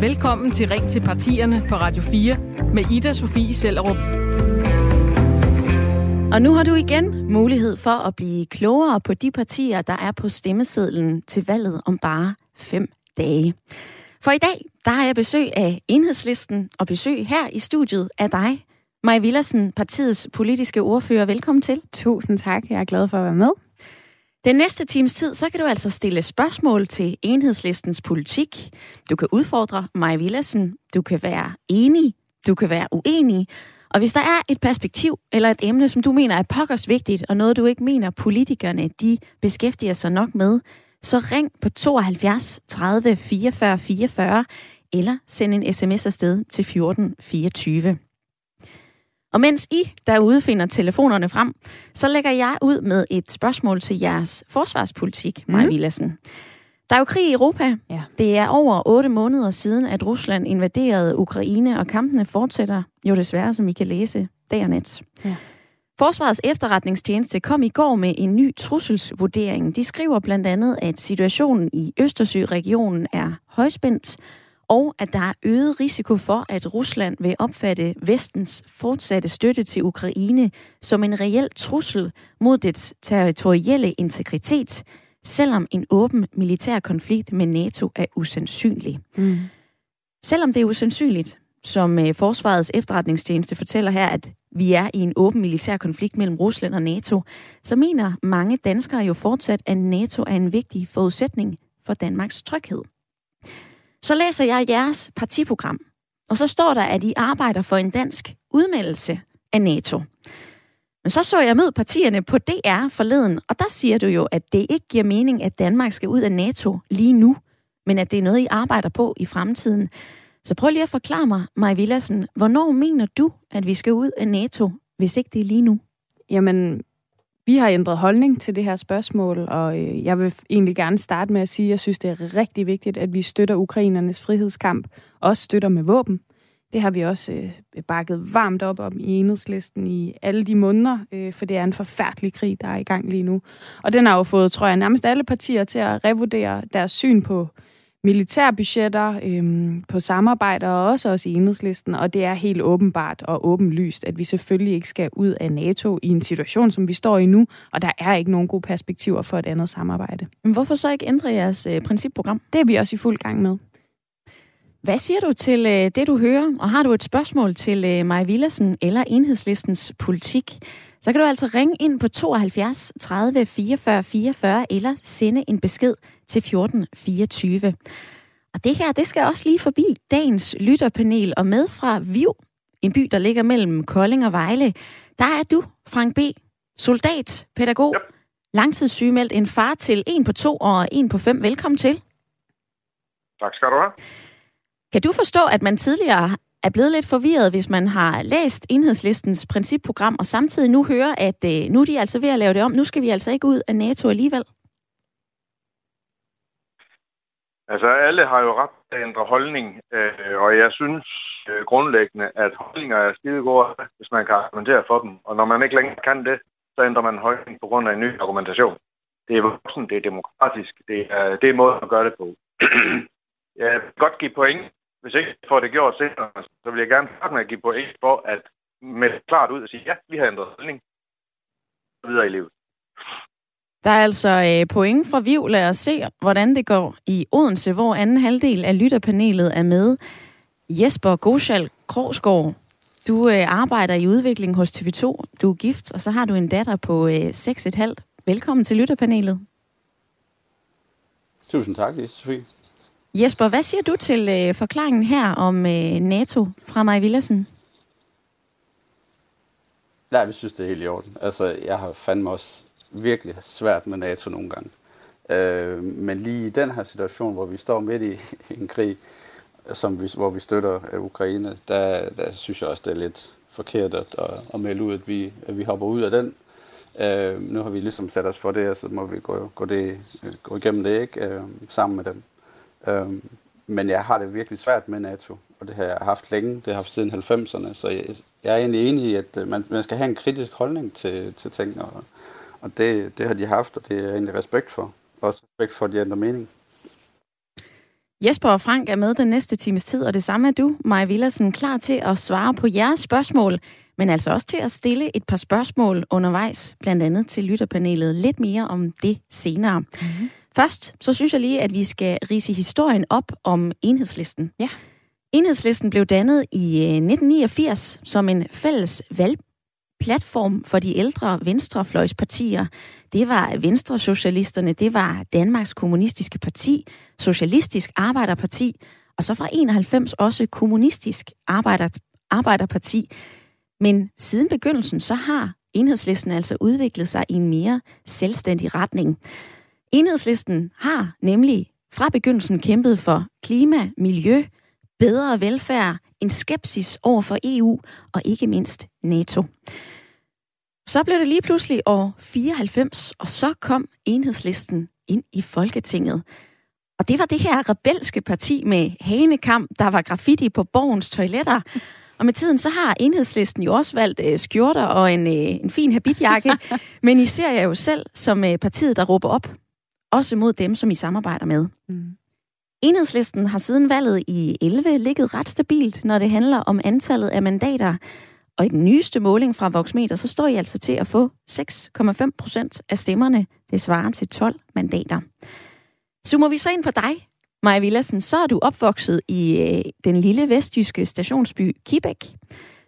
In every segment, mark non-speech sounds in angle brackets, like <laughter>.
Velkommen til Ring til partierne på Radio 4 med Ida Sofie Sellerup. Og nu har du igen mulighed for at blive klogere på de partier, der er på stemmesedlen til valget om bare fem dage. For i dag, der har jeg besøg af Enhedslisten og besøg her i studiet af dig, Maja Villersen, partiets politiske ordfører. Velkommen til. Tusind tak. Jeg er glad for at være med. Den næste times tid, så kan du altså stille spørgsmål til enhedslistens politik. Du kan udfordre Maja Villassen. Du kan være enig. Du kan være uenig. Og hvis der er et perspektiv eller et emne, som du mener er pokkers vigtigt, og noget du ikke mener politikerne de beskæftiger sig nok med, så ring på 72 30 44 44 eller send en sms afsted til 14 24. Og mens I derude finder telefonerne frem, så lægger jeg ud med et spørgsmål til jeres forsvarspolitik, Maja mm. Villadsen. Der er jo krig i Europa. Ja. Det er over otte måneder siden, at Rusland invaderede Ukraine, og kampene fortsætter jo desværre, som I kan læse dag og nat. Ja. Forsvarets efterretningstjeneste kom i går med en ny trusselsvurdering. De skriver blandt andet, at situationen i Østersø-regionen er højspændt, og at der er øget risiko for, at Rusland vil opfatte vestens fortsatte støtte til Ukraine som en reel trussel mod dets territorielle integritet, selvom en åben militær konflikt med NATO er usandsynlig. Mm. Selvom det er usandsynligt, som øh, Forsvarets efterretningstjeneste fortæller her, at vi er i en åben militær konflikt mellem Rusland og NATO, så mener mange danskere jo fortsat, at NATO er en vigtig forudsætning for Danmarks tryghed. Så læser jeg jeres partiprogram, og så står der, at I arbejder for en dansk udmeldelse af NATO. Men så så jeg mød partierne på DR forleden, og der siger du jo, at det ikke giver mening, at Danmark skal ud af NATO lige nu, men at det er noget, I arbejder på i fremtiden. Så prøv lige at forklare mig, Maja Villassen, hvornår mener du, at vi skal ud af NATO, hvis ikke det er lige nu? Jamen, vi har ændret holdning til det her spørgsmål, og øh, jeg vil egentlig gerne starte med at sige, at jeg synes, det er rigtig vigtigt, at vi støtter ukrainernes frihedskamp, også støtter med våben. Det har vi også øh, bakket varmt op om i enhedslisten i alle de måneder, øh, for det er en forfærdelig krig, der er i gang lige nu. Og den har jo fået, tror jeg, nærmest alle partier til at revurdere deres syn på militærbudgetter, øhm, på samarbejder og også også i enhedslisten, og det er helt åbenbart og åbenlyst, at vi selvfølgelig ikke skal ud af NATO i en situation, som vi står i nu, og der er ikke nogen gode perspektiver for et andet samarbejde. Men hvorfor så ikke ændre jeres øh, principprogram? Det er vi også i fuld gang med. Hvad siger du til øh, det, du hører? Og har du et spørgsmål til øh, Maja Villersen eller enhedslistens politik, så kan du altså ringe ind på 72 30 44 44 eller sende en besked til 14 24. Og det her, det skal også lige forbi dagens lytterpanel og med fra Viv, en by, der ligger mellem Kolding og Vejle. Der er du, Frank B., soldat, pædagog, yep. langtidssygemeldt, en far til en på to og en på fem. Velkommen til. Tak skal du have. Kan du forstå, at man tidligere er blevet lidt forvirret, hvis man har læst enhedslistens principprogram, og samtidig nu hører, at øh, nu er de altså ved at lave det om. Nu skal vi altså ikke ud af NATO alligevel. Altså, alle har jo ret til at ændre holdning, øh, og jeg synes øh, grundlæggende, at holdninger er skide gode, hvis man kan argumentere for dem. Og når man ikke længere kan det, så ændrer man holdning på grund af en ny argumentation. Det er voksen, det er demokratisk, det er, det er måden at gøre det på. <clears throat> jeg vil godt give point, hvis ikke får det gjort senere, så vil jeg gerne starte med at give point for at med klart ud og sige, ja, vi har ændret holdning videre i livet. Der er altså øh, point fra Viv. Lad os se, hvordan det går i Odense, hvor anden halvdel af lytterpanelet er med. Jesper Goschal Krogsgaard, du øh, arbejder i udvikling hos TV2. Du er gift, og så har du en datter på øh, 6,5. Velkommen til lytterpanelet. Tusind tak, Sofie. Jesper, hvad siger du til øh, forklaringen her om øh, NATO fra Maja Villersen? Nej, vi synes, det er helt i orden. Altså, jeg har fandme også virkelig svært med NATO nogle gange. Øh, men lige i den her situation, hvor vi står midt <laughs> i en krig, som vi, hvor vi støtter øh, Ukraine, der, der synes jeg også, det er lidt forkert at, at, at melde ud, at vi, at vi hopper ud af den. Øh, nu har vi ligesom sat os for det, så må vi gå, gå, det, øh, gå igennem det ikke øh, sammen med dem. Øh, men jeg har det virkelig svært med NATO, og det har jeg haft længe. Det har jeg haft siden 90'erne, så jeg, jeg er egentlig enig i, at øh, man, man skal have en kritisk holdning til, til ting, og, og det, det har de haft, og det er jeg egentlig respekt for. Også respekt for, at de ændrer mening. Jesper og Frank er med den næste times tid, og det samme er du, Maja Villersen, klar til at svare på jeres spørgsmål, men altså også til at stille et par spørgsmål undervejs, blandt andet til lytterpanelet. Lidt mere om det senere. Mm-hmm. Først, så synes jeg lige, at vi skal rise historien op om enhedslisten. Ja. Enhedslisten blev dannet i 1989 øh, som en fælles valgplatform for de ældre venstrefløjspartier. Det var Venstre Socialisterne, det var Danmarks Kommunistiske Parti, Socialistisk Arbejderparti, og så fra 91 også Kommunistisk Arbejder, Arbejderparti. Men siden begyndelsen, så har enhedslisten altså udviklet sig i en mere selvstændig retning. Enhedslisten har nemlig fra begyndelsen kæmpet for klima, miljø, bedre velfærd, en skepsis over for EU og ikke mindst NATO. Så blev det lige pludselig år 94, og så kom enhedslisten ind i Folketinget. Og det var det her rebelske parti med hanekamp, der var graffiti på borgens toiletter. Og med tiden så har enhedslisten jo også valgt øh, skjorter og en, øh, en fin habitjakke. <laughs> Men I ser jeg jo selv som øh, partiet, der råber op. Også mod dem, som I samarbejder med. Mm. Enhedslisten har siden valget i 11 ligget ret stabilt, når det handler om antallet af mandater. Og i den nyeste måling fra Voxmeter, så står I altså til at få 6,5 procent af stemmerne. Det svarer til 12 mandater. Zoomer vi så ind på dig, Maja Villadsen, så er du opvokset i øh, den lille vestjyske stationsby Kibæk.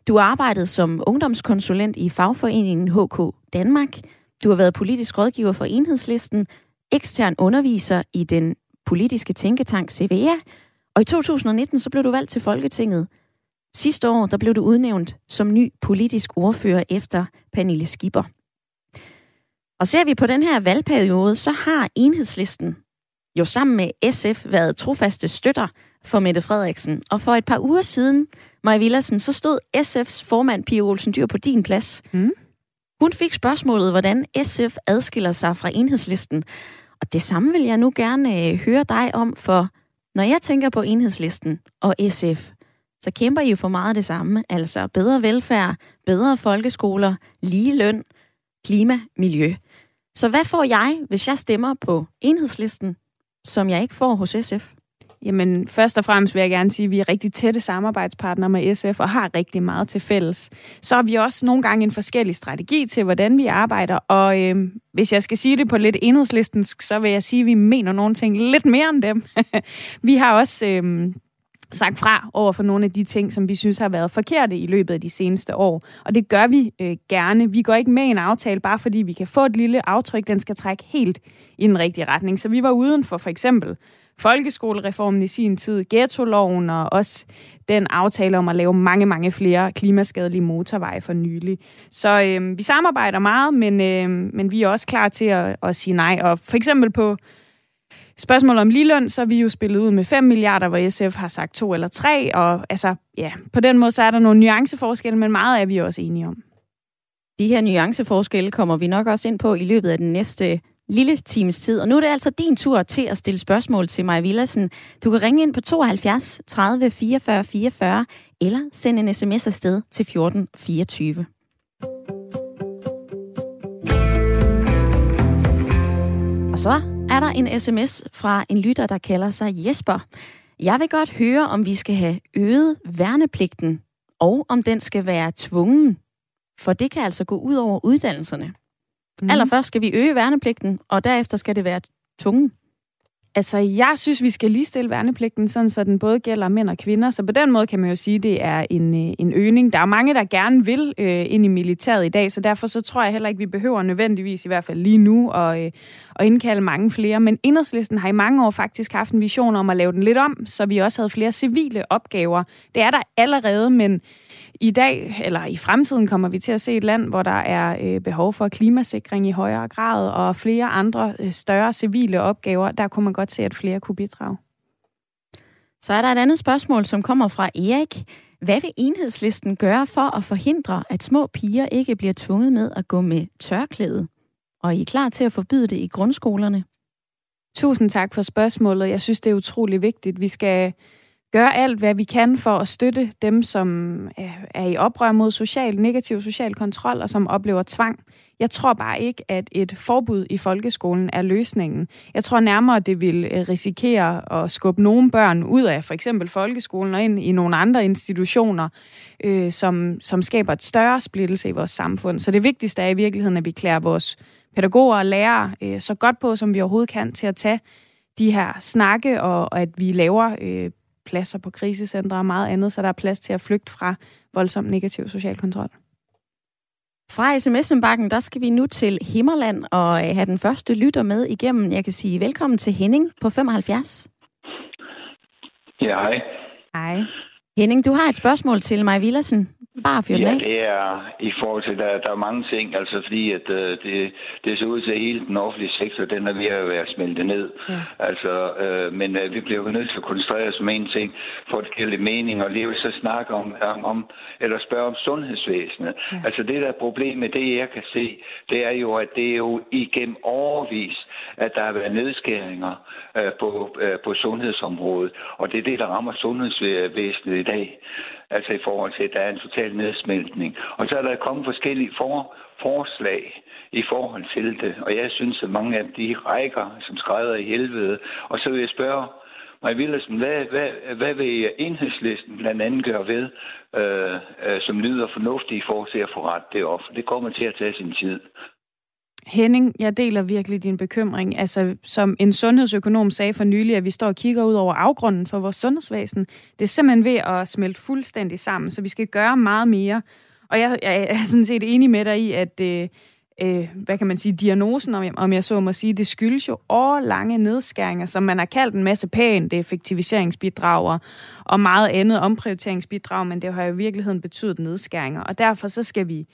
Du har arbejdet som ungdomskonsulent i fagforeningen HK Danmark. Du har været politisk rådgiver for Enhedslisten, ekstern underviser i den politiske tænketank CVA, og i 2019 så blev du valgt til Folketinget. Sidste år der blev du udnævnt som ny politisk ordfører efter Pernille Skipper. Og ser vi på den her valgperiode, så har enhedslisten jo sammen med SF været trofaste støtter for Mette Frederiksen. Og for et par uger siden, Maja Villersen, så stod SF's formand Pia Olsen Dyr på din plads. Mm. Hun fik spørgsmålet, hvordan SF adskiller sig fra enhedslisten. Og det samme vil jeg nu gerne øh, høre dig om, for når jeg tænker på enhedslisten og SF, så kæmper I jo for meget det samme, altså bedre velfærd, bedre folkeskoler, lige løn, klima, miljø. Så hvad får jeg, hvis jeg stemmer på enhedslisten, som jeg ikke får hos SF? Jamen, først og fremmest vil jeg gerne sige, at vi er rigtig tætte samarbejdspartnere med SF og har rigtig meget til fælles. Så har vi også nogle gange en forskellig strategi til, hvordan vi arbejder, og øh, hvis jeg skal sige det på lidt enhedslistensk, så vil jeg sige, at vi mener nogle ting lidt mere end dem. <laughs> vi har også øh, sagt fra over for nogle af de ting, som vi synes har været forkerte i løbet af de seneste år. Og det gør vi øh, gerne. Vi går ikke med i en aftale, bare fordi vi kan få et lille aftryk. Den skal trække helt i den rigtige retning. Så vi var uden for for eksempel folkeskolereformen i sin tid, ghetto-loven og også den aftale om at lave mange, mange flere klimaskadelige motorveje for nylig. Så øh, vi samarbejder meget, men, øh, men vi er også klar til at, at sige nej. Og for eksempel på spørgsmålet om ligeløn, så er vi jo spillet ud med 5 milliarder, hvor SF har sagt 2 eller 3, og altså, ja, på den måde så er der nogle nuanceforskelle, men meget er vi også enige om. De her nuanceforskelle kommer vi nok også ind på i løbet af den næste lille times tid. Og nu er det altså din tur til at stille spørgsmål til Maja Villadsen. Du kan ringe ind på 72 30 44 44 eller sende en sms afsted til 14 24. Og så er der en sms fra en lytter, der kalder sig Jesper. Jeg vil godt høre, om vi skal have øget værnepligten, og om den skal være tvungen. For det kan altså gå ud over uddannelserne. Mm. Allerførst skal vi øge værnepligten, og derefter skal det være tvungen. Altså, jeg synes, vi skal ligestille værnepligten, sådan så den både gælder mænd og kvinder. Så på den måde kan man jo sige, at det er en, øh, en øgning. Der er mange, der gerne vil øh, ind i militæret i dag, så derfor så tror jeg heller ikke, vi behøver nødvendigvis, i hvert fald lige nu, at, øh, at indkalde mange flere. Men Inderslisten har i mange år faktisk haft en vision om at lave den lidt om, så vi også havde flere civile opgaver. Det er der allerede, men i dag, eller i fremtiden, kommer vi til at se et land, hvor der er øh, behov for klimasikring i højere grad, og flere andre øh, større civile opgaver. Der kunne man godt se, at flere kunne bidrage. Så er der et andet spørgsmål, som kommer fra Erik. Hvad vil enhedslisten gøre for at forhindre, at små piger ikke bliver tvunget med at gå med tørklæde? Og er I klar til at forbyde det i grundskolerne? Tusind tak for spørgsmålet. Jeg synes, det er utrolig vigtigt. Vi skal gøre alt, hvad vi kan for at støtte dem, som øh, er i oprør mod social, negativ social kontrol og som oplever tvang. Jeg tror bare ikke, at et forbud i folkeskolen er løsningen. Jeg tror nærmere, det vil øh, risikere at skubbe nogle børn ud af for eksempel folkeskolen og ind i nogle andre institutioner, øh, som, som skaber et større splittelse i vores samfund. Så det vigtigste er i virkeligheden, at vi klæder vores pædagoger og lærere øh, så godt på, som vi overhovedet kan, til at tage de her snakke, og, og at vi laver øh, pladser på krisecentre og meget andet, så der er plads til at flygte fra voldsom negativ social kontrol. Fra sms-bakken, der skal vi nu til Himmerland og øh, have den første lytter med igennem. Jeg kan sige velkommen til Henning på 75. Ja, hej. Hej. Henning, du har et spørgsmål til mig, Villersen. Bare fyr ja, det er i forhold til, der, der er mange ting, altså fordi at uh, det, det ser ud til, at hele den offentlige sektor, den er ved at være smeltet ned. Ja. Altså, uh, men uh, vi bliver jo nødt til at koncentrere os om en ting, for at gælde mening, og lige så snakke om, om, om, eller spørge om sundhedsvæsenet. Ja. Altså det, der er problemet, det jeg kan se, det er jo, at det er jo igennem overvis, at der har været nedskæringer uh, på, uh, på sundhedsområdet, og det er det, der rammer sundhedsvæsenet i dag altså i forhold til, at der er en total nedsmeltning. Og så er der kommet forskellige for, forslag i forhold til det, og jeg synes, at mange af dem, de rækker som skrædder i helvede. Og så vil jeg spørge, Maja Villersen, hvad, hvad, hvad vil enhedslisten blandt andet gøre ved, øh, øh, som lyder fornuftigt i forhold til at få ret det op? Det kommer til at tage sin tid. Henning, jeg deler virkelig din bekymring. Altså, som en sundhedsøkonom sagde for nylig, at vi står og kigger ud over afgrunden for vores sundhedsvæsen. Det er simpelthen ved at smelte fuldstændig sammen, så vi skal gøre meget mere. Og jeg, jeg er sådan set enig med dig i, at øh, øh, hvad kan man sige, diagnosen, om jeg, om jeg så må sige, det skyldes jo årlange nedskæringer, som man har kaldt en masse pænt effektiviseringsbidrag og meget andet omprioriteringsbidrag, men det har jo i virkeligheden betydet nedskæringer. Og derfor så skal vi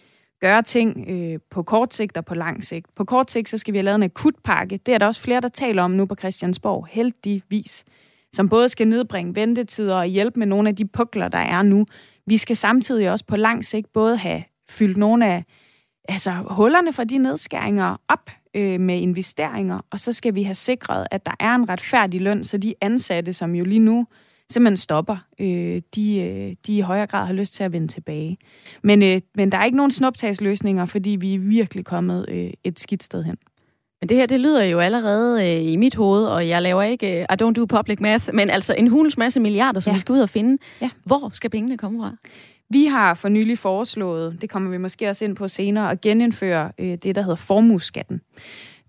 gøre ting øh, på kort sigt og på lang sigt. På kort sigt, så skal vi have lavet en akutpakke. Det er der også flere, der taler om nu på Christiansborg, heldigvis, som både skal nedbringe ventetider og hjælpe med nogle af de pukler, der er nu. Vi skal samtidig også på lang sigt både have fyldt nogle af altså, hullerne fra de nedskæringer op øh, med investeringer, og så skal vi have sikret, at der er en retfærdig løn, så de ansatte, som jo lige nu simpelthen stopper, øh, de, øh, de i højere grad har lyst til at vende tilbage. Men, øh, men der er ikke nogen snuptagsløsninger, fordi vi er virkelig kommet øh, et skidt sted hen. Men det her, det lyder jo allerede øh, i mit hoved, og jeg laver ikke, øh, I don't do public math, men altså en hulens masse milliarder, som ja. vi skal ud og finde. Ja. Hvor skal pengene komme fra? Vi har for nylig foreslået, det kommer vi måske også ind på senere, at genindføre øh, det, der hedder formueskatten.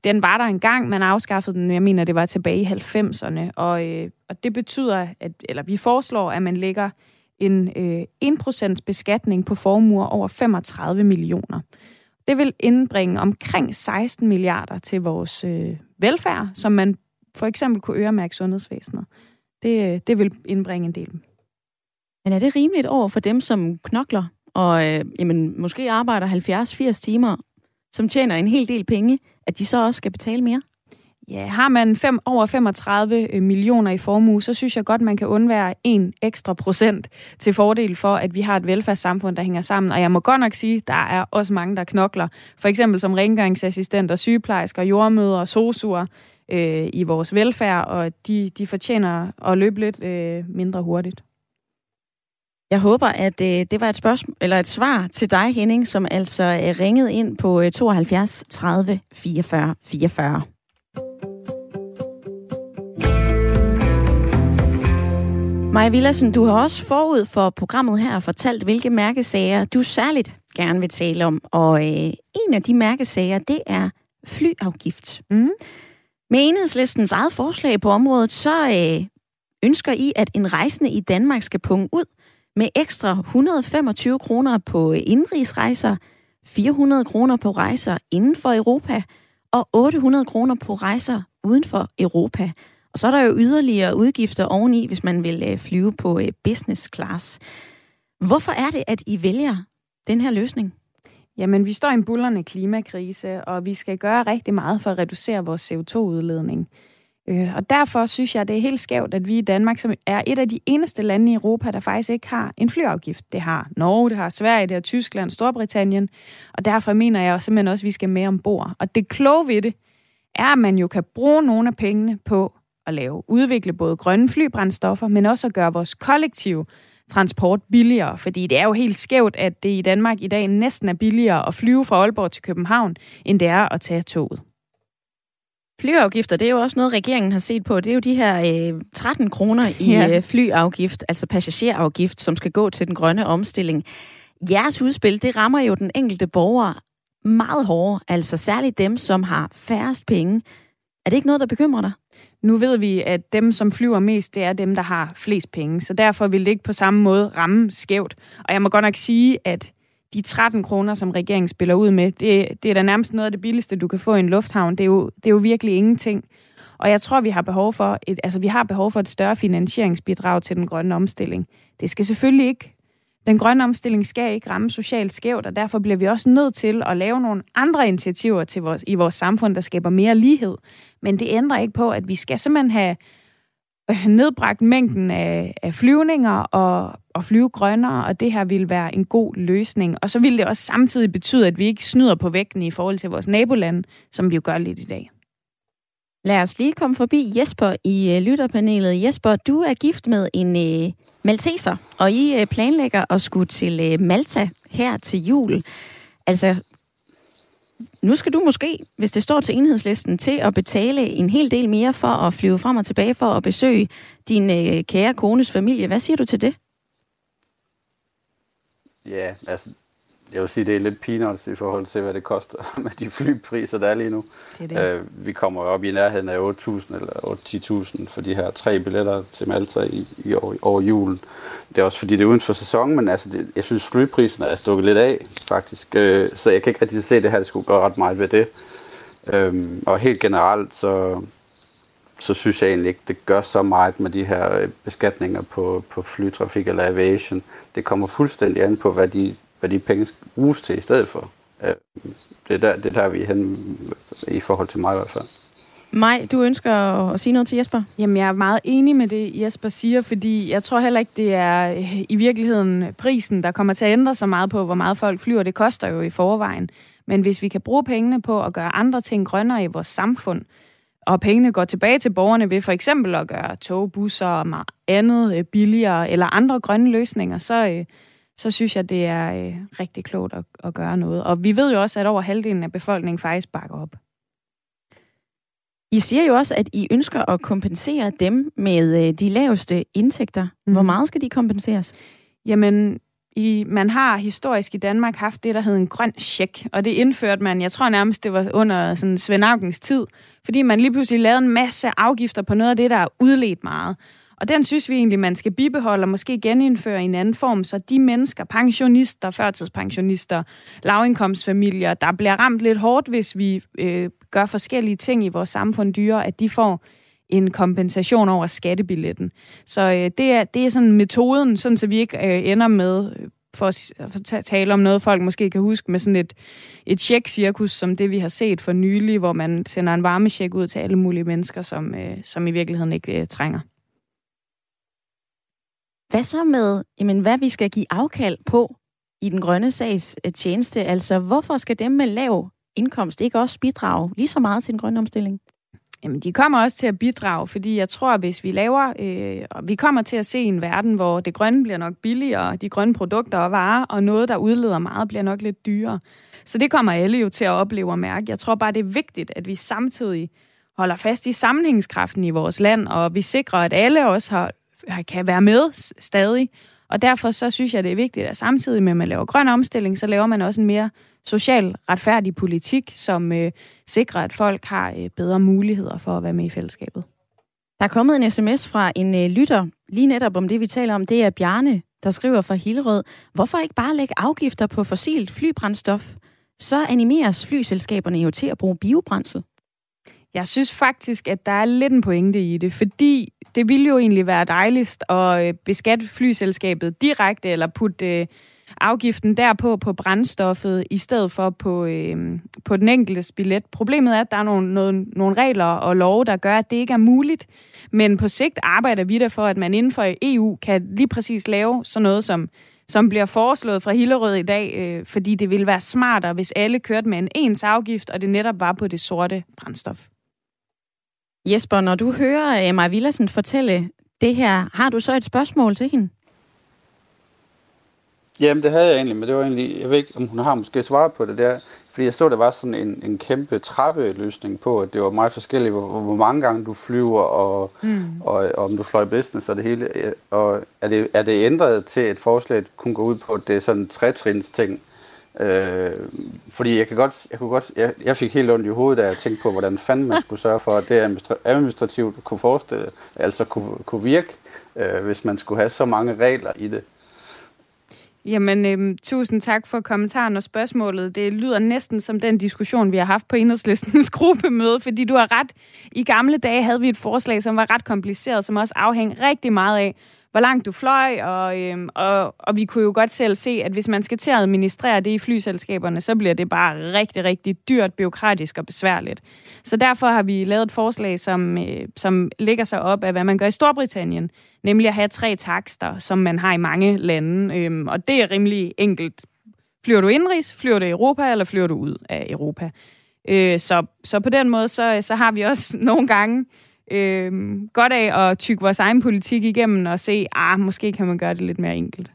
Den var der engang, man afskaffede den, jeg mener, det var tilbage i 90'erne, og, øh, og det betyder, at, eller vi foreslår, at man lægger en øh, 1% beskatning på formuer over 35 millioner. Det vil indbringe omkring 16 milliarder til vores øh, velfærd, som man for eksempel kunne øremærke sundhedsvæsenet. Det, øh, det vil indbringe en del. Men er det rimeligt over for dem, som knokler og øh, jamen, måske arbejder 70-80 timer, som tjener en hel del penge, at de så også skal betale mere? Ja, har man fem, over 35 øh, millioner i formue, så synes jeg godt, man kan undvære en ekstra procent til fordel for, at vi har et velfærdssamfund, der hænger sammen. Og jeg må godt nok sige, der er også mange, der knokler. For eksempel som rengøringsassistenter, sygeplejersker, jordmøder, sosuer øh, i vores velfærd, og de, de fortjener at løbe lidt øh, mindre hurtigt. Jeg håber, at øh, det var et spørgsmål eller et svar til dig, Henning, som altså øh, ringede ind på øh, 72 30 44 44. Maja Villersen, du har også forud for programmet her fortalt, hvilke mærkesager du særligt gerne vil tale om. Og øh, en af de mærkesager, det er flyafgift. Mm. Med enhedslistens eget forslag på området, så øh, ønsker I, at en rejsende i Danmark skal punge ud med ekstra 125 kroner på indrigsrejser, 400 kroner på rejser inden for Europa og 800 kroner på rejser uden for Europa. Og så er der jo yderligere udgifter oveni, hvis man vil øh, flyve på øh, business class. Hvorfor er det, at I vælger den her løsning? Jamen, vi står i en bullerne klimakrise, og vi skal gøre rigtig meget for at reducere vores CO2-udledning. Øh, og derfor synes jeg, det er helt skævt, at vi i Danmark, som er et af de eneste lande i Europa, der faktisk ikke har en flyafgift. Det har Norge, det har Sverige, det har Tyskland, Storbritannien. Og derfor mener jeg simpelthen også, at vi skal med ombord. Og det kloge ved det, er, at man jo kan bruge nogle af pengene på at lave. Udvikle både grønne flybrændstoffer, men også at gøre vores kollektive transport billigere. Fordi det er jo helt skævt, at det i Danmark i dag næsten er billigere at flyve fra Aalborg til København, end det er at tage toget. Flyafgifter, det er jo også noget, regeringen har set på. Det er jo de her øh, 13 kroner i ja. øh, flyafgift, altså passagerafgift, som skal gå til den grønne omstilling. Jeres udspil, det rammer jo den enkelte borger meget hårdere, altså særligt dem, som har færrest penge. Er det ikke noget, der bekymrer dig? Nu ved vi, at dem, som flyver mest, det er dem, der har flest penge. Så derfor vil det ikke på samme måde ramme skævt. Og jeg må godt nok sige, at de 13 kroner, som regeringen spiller ud med, det, det er da nærmest noget af det billigste, du kan få i en lufthavn. Det er jo, det er jo virkelig ingenting. Og jeg tror, vi har behov for et, altså, vi har behov for et større finansieringsbidrag til den grønne omstilling. Det skal selvfølgelig ikke den grønne omstilling skal ikke ramme socialt skævt, og derfor bliver vi også nødt til at lave nogle andre initiativer til vores, i vores samfund, der skaber mere lighed. Men det ændrer ikke på, at vi skal simpelthen have øh, nedbragt mængden af, af flyvninger og, og flyve grønnere, og det her vil være en god løsning. Og så vil det også samtidig betyde, at vi ikke snyder på vægten i forhold til vores nabolande, som vi jo gør lidt i dag. Lad os lige komme forbi Jesper i øh, lytterpanelet. Jesper, du er gift med en øh, malteser, og I øh, planlægger at skulle til øh, Malta her til jul. Altså, nu skal du måske, hvis det står til enhedslisten, til at betale en hel del mere for at flyve frem og tilbage for at besøge din øh, kære kones familie. Hvad siger du til det? Ja, altså, jeg vil sige, det er lidt peanuts i forhold til, hvad det koster <laughs> med de flypriser, der er lige nu. Det er det. Øh, vi kommer op i nærheden af 8.000 eller 8-10.000 for de her tre billetter til Malta i, i år, over julen. Det er også fordi, det er uden for sæsonen, men altså, det, jeg synes, flyprisen er stukket lidt af, faktisk. Øh, så jeg kan ikke rigtig se, at det her det skulle gøre ret meget ved det. Øh, og helt generelt, så, så synes jeg egentlig ikke, det gør så meget med de her øh, beskatninger på, på flytrafik eller aviation. Det kommer fuldstændig an på, hvad de, hvad de penge skal bruges til i stedet for. Øh, det er der, det er der vi er hen i forhold til mig i hvert fald. Maj, du ønsker at sige noget til Jesper? Jamen, jeg er meget enig med det, Jesper siger, fordi jeg tror heller ikke, det er øh, i virkeligheden prisen, der kommer til at ændre så meget på, hvor meget folk flyver. Det koster jo i forvejen. Men hvis vi kan bruge pengene på at gøre andre ting grønnere i vores samfund, og pengene går tilbage til borgerne ved for eksempel at gøre tog, busser og andet øh, billigere, eller andre grønne løsninger, så, øh, så synes jeg, det er øh, rigtig klogt at, at gøre noget. Og vi ved jo også, at over halvdelen af befolkningen faktisk bakker op. I siger jo også, at I ønsker at kompensere dem med de laveste indtægter. Mm. Hvor mhm. meget skal de kompenseres? Jamen, i, man har historisk i Danmark haft det, der hed en grøn check, og det indførte man, jeg tror nærmest, det var under sådan Svend Augens tid, fordi man lige pludselig lavede en masse afgifter på noget af det, der er udledt meget. Og den synes vi egentlig, man skal bibeholde og måske genindføre i en anden form, så de mennesker, pensionister, førtidspensionister, lavindkomstfamilier, der bliver ramt lidt hårdt, hvis vi øh, gør forskellige ting i vores samfund dyre, at de får en kompensation over skattebilletten. Så øh, det, er, det er sådan metoden, sådan så vi ikke øh, ender med øh, for at tale om noget, folk måske kan huske, med sådan et, et check-cirkus, som det vi har set for nylig, hvor man sender en varmecheck ud til alle mulige mennesker, som, øh, som i virkeligheden ikke øh, trænger. Hvad så med, jamen, hvad vi skal give afkald på i den grønne sags øh, tjeneste? Altså, hvorfor skal dem med lav indkomst ikke også bidrage lige så meget til den grønne omstilling? Jamen, de kommer også til at bidrage, fordi jeg tror, hvis vi laver... Øh, vi kommer til at se en verden, hvor det grønne bliver nok billigere, de grønne produkter og varer, og noget, der udleder meget, bliver nok lidt dyrere. Så det kommer alle jo til at opleve og mærke. Jeg tror bare, det er vigtigt, at vi samtidig holder fast i sammenhængskraften i vores land, og vi sikrer, at alle også har, kan være med stadig. Og derfor så synes jeg, det er vigtigt, at samtidig med, at man laver grøn omstilling, så laver man også en mere social retfærdig politik, som øh, sikrer, at folk har øh, bedre muligheder for at være med i fællesskabet. Der er kommet en sms fra en øh, lytter, lige netop om det, vi taler om. Det er Bjarne, der skriver fra Hillerød. Hvorfor ikke bare lægge afgifter på fossilt flybrændstof? Så animeres flyselskaberne jo til at bruge biobrændsel. Jeg synes faktisk, at der er lidt en pointe i det, fordi det ville jo egentlig være dejligst at øh, beskatte flyselskabet direkte eller putte øh, afgiften derpå på brændstoffet, i stedet for på, øh, på den enkelte billet. Problemet er, at der er nogle, nogle, nogle regler og love, der gør, at det ikke er muligt. Men på sigt arbejder vi der for, at man inden for EU kan lige præcis lave sådan noget, som, som bliver foreslået fra Hillerød i dag, øh, fordi det ville være smartere, hvis alle kørte med en ens afgift, og det netop var på det sorte brændstof. Jesper, når du hører øh, Emma Villersen fortælle det her, har du så et spørgsmål til hende? Jamen, det havde jeg egentlig, men det var egentlig, jeg ved ikke, om hun har måske svaret på det der, fordi jeg så, der var sådan en, en kæmpe trappeløsning på, at det var meget forskelligt, hvor, hvor mange gange du flyver, og, mm. og, og om du fløj business og det hele. Og er det, er det ændret til et forslag, at kunne gå ud på, at det er sådan en trætrins ting? Øh, fordi jeg kan godt, jeg kunne godt, jeg, jeg fik helt ondt i hovedet, da jeg tænkte på, hvordan fanden man skulle sørge for, at det administrativt kunne forestille, altså kunne, kunne virke, øh, hvis man skulle have så mange regler i det. Jamen, øhm, tusind tak for kommentaren og spørgsmålet. Det lyder næsten som den diskussion, vi har haft på Enhedslistens <laughs> gruppemøde, fordi du har ret. I gamle dage havde vi et forslag, som var ret kompliceret, som også afhængte rigtig meget af, hvor langt du fløj, og, øhm, og, og vi kunne jo godt selv se, at hvis man skal til at administrere det i flyselskaberne, så bliver det bare rigtig, rigtig dyrt, byråkratisk og besværligt. Så derfor har vi lavet et forslag, som, øh, som ligger sig op af, hvad man gør i Storbritannien, nemlig at have tre takster, som man har i mange lande, øhm, og det er rimelig enkelt. Flyver du indrigs, flyver du i Europa, eller flyver du ud af Europa? Øh, så, så på den måde, så, så har vi også <laughs> nogle gange øh, godt af at tykke vores egen politik igennem og se, ah, måske kan man gøre det lidt mere enkelt.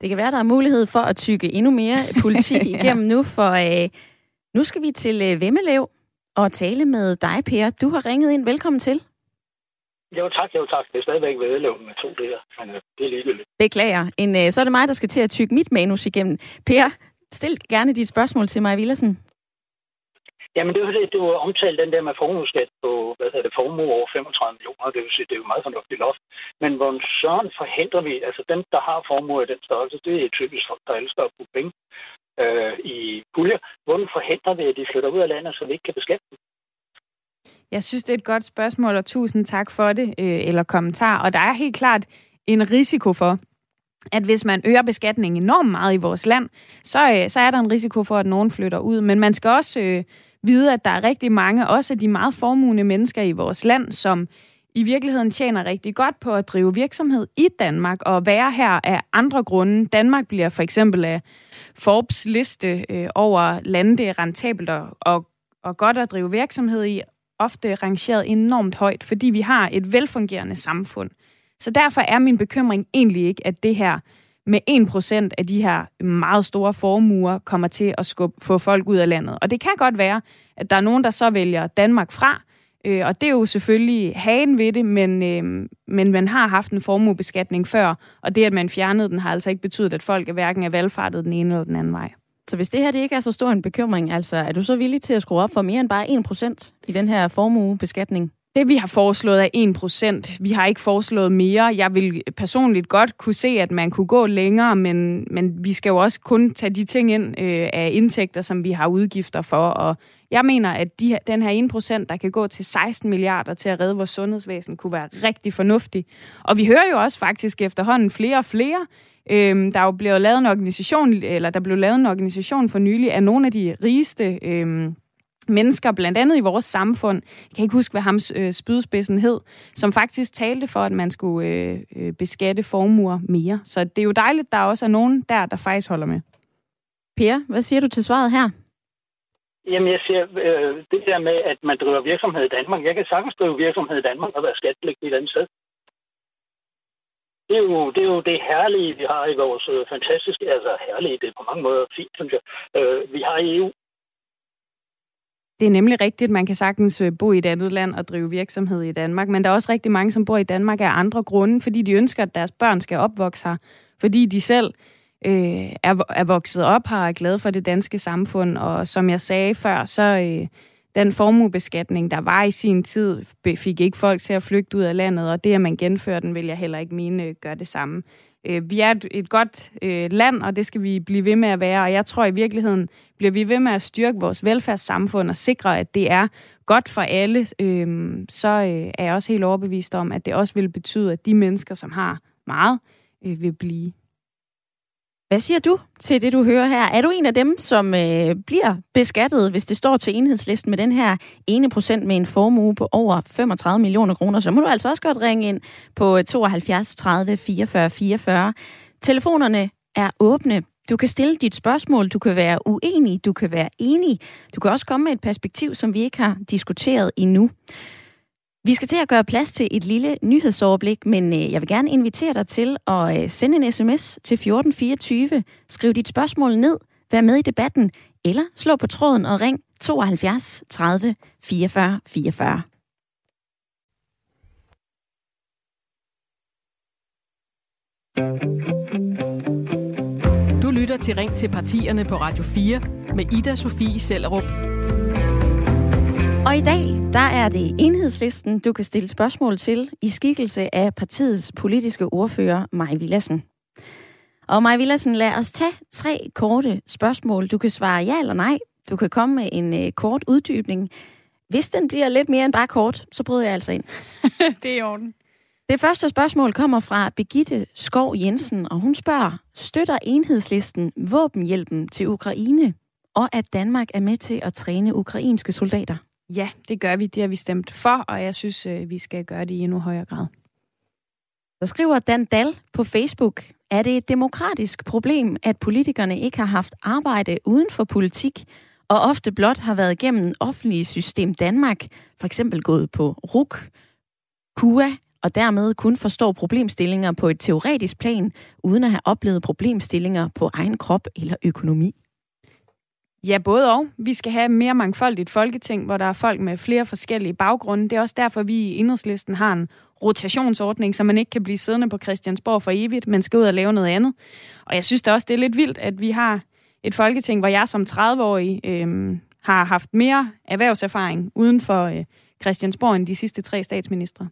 Det kan være, der er mulighed for at tykke endnu mere <laughs> politik ja. igennem nu, for øh, nu skal vi til øh, Vemmelev og tale med dig, Per. Du har ringet ind. Velkommen til. Jo tak, jo tak. Det er stadigvæk Vemmelev med to der, men øh, det er ligegyldigt. Beklager. En, øh, så er det mig, der skal til at tykke mit manus igennem. Per, stil gerne dit spørgsmål til mig, Villersen. Jamen, det er jo det, du omtalt den der med formueskat på, hvad hedder det, formue over 35 millioner. Det vil sige, det er jo meget fornuftigt loft. Men hvor søren forhindrer vi, altså dem, der har formue i den størrelse, det er typisk folk, der elsker at bruge penge øh, i puljer. Hvordan forhindrer vi, at de flytter ud af landet, så vi ikke kan beskatte dem? Jeg synes, det er et godt spørgsmål, og tusind tak for det, øh, eller kommentar. Og der er helt klart en risiko for, at hvis man øger beskatningen enormt meget i vores land, så, øh, så er der en risiko for, at nogen flytter ud. Men man skal også øh, vide, at der er rigtig mange, også de meget formugende mennesker i vores land, som i virkeligheden tjener rigtig godt på at drive virksomhed i Danmark og være her af andre grunde. Danmark bliver for eksempel af Forbes liste øh, over lande, det er rentabelt og, og, og godt at drive virksomhed i, ofte rangeret enormt højt, fordi vi har et velfungerende samfund. Så derfor er min bekymring egentlig ikke, at det her med 1% af de her meget store formuer kommer til at skubbe, få folk ud af landet. Og det kan godt være, at der er nogen, der så vælger Danmark fra, øh, og det er jo selvfølgelig hagen ved det, men, øh, men man har haft en formuebeskatning før, og det, at man fjernede den, har altså ikke betydet, at folk er hverken er valgfartet den ene eller den anden vej. Så hvis det her det ikke er så stor en bekymring, altså er du så villig til at skrue op for mere end bare 1% i den her formuebeskatning? Det, vi har foreslået, er 1%. Vi har ikke foreslået mere. Jeg vil personligt godt kunne se, at man kunne gå længere, men, men vi skal jo også kun tage de ting ind øh, af indtægter, som vi har udgifter for. Og jeg mener, at de, den her 1%, der kan gå til 16 milliarder til at redde vores sundhedsvæsen, kunne være rigtig fornuftig. Og vi hører jo også faktisk efterhånden flere og flere, Øhm, der er jo blevet lavet en organisation, eller der blev lavet en organisation for nylig af nogle af de rigeste øhm, mennesker, blandt andet i vores samfund, jeg kan ikke huske, hvad ham øh, spydspidsen hed, som faktisk talte for, at man skulle øh, øh, beskatte formuer mere. Så det er jo dejligt, der også er nogen der, der faktisk holder med. Per, hvad siger du til svaret her? Jamen, jeg siger, øh, det der med, at man driver virksomhed i Danmark. Jeg kan sagtens drive virksomhed i Danmark og være skattepligtig i et andet sted. Det er, jo, det er jo det herlige, vi har i vores øh, fantastiske, altså herlige, det er på mange måder fint, synes jeg, øh, vi har i EU. Det er nemlig rigtigt, at man kan sagtens øh, bo i et andet land og drive virksomhed i Danmark, men der er også rigtig mange, som bor i Danmark af andre grunde, fordi de ønsker, at deres børn skal opvokse her, fordi de selv øh, er, er vokset op her og er glade for det danske samfund, og som jeg sagde før, så øh, den formuebeskatning, der var i sin tid, fik ikke folk til at flygte ud af landet, og det, at man genfører den, vil jeg heller ikke mene øh, gør det samme. Øh, vi er et, godt øh, land, og det skal vi blive ved med at være, og jeg tror i virkeligheden, bliver vi ved med at styrke vores velfærdssamfund og sikre, at det er godt for alle, så er jeg også helt overbevist om, at det også vil betyde, at de mennesker, som har meget, vil blive. Hvad siger du til det, du hører her? Er du en af dem, som øh, bliver beskattet, hvis det står til enhedslisten med den her ene procent med en formue på over 35 millioner kroner? Så må du altså også godt ringe ind på 72 30 44 44. Telefonerne er åbne. Du kan stille dit spørgsmål, du kan være uenig, du kan være enig. Du kan også komme med et perspektiv, som vi ikke har diskuteret endnu. Vi skal til at gøre plads til et lille nyhedsoverblik, men øh, jeg vil gerne invitere dig til at øh, sende en sms til 1424. Skriv dit spørgsmål ned, vær med i debatten, eller slå på tråden og ring 72 30 44 44. Du lytter til Ring til partierne på Radio 4 med Ida Sofie Sellerup. Og i dag, der er det enhedslisten, du kan stille spørgsmål til i skikkelse af partiets politiske ordfører, Maj Villassen. Og Maj Villassen, lad os tage tre korte spørgsmål. Du kan svare ja eller nej. Du kan komme med en uh, kort uddybning. Hvis den bliver lidt mere end bare kort, så bryder jeg altså ind. <laughs> det er i orden. Det første spørgsmål kommer fra Begitte Skov Jensen, og hun spørger, støtter enhedslisten våbenhjælpen til Ukraine, og at Danmark er med til at træne ukrainske soldater? Ja, det gør vi. Det har vi stemt for, og jeg synes, øh, vi skal gøre det i endnu højere grad. Så skriver Dan Dal på Facebook, er det et demokratisk problem, at politikerne ikke har haft arbejde uden for politik, og ofte blot har været igennem offentlige system Danmark, for eksempel gået på RUK, KUA, og dermed kun forstår problemstillinger på et teoretisk plan, uden at have oplevet problemstillinger på egen krop eller økonomi. Ja, både og. Vi skal have mere mangfoldigt folketing, hvor der er folk med flere forskellige baggrunde. Det er også derfor, vi i Enhedslisten har en rotationsordning, så man ikke kan blive siddende på Christiansborg for evigt, men skal ud og lave noget andet. Og jeg synes da også, det er lidt vildt, at vi har et folketing, hvor jeg som 30-årig øh, har haft mere erhvervserfaring uden for øh, Christiansborg end de sidste tre statsministre.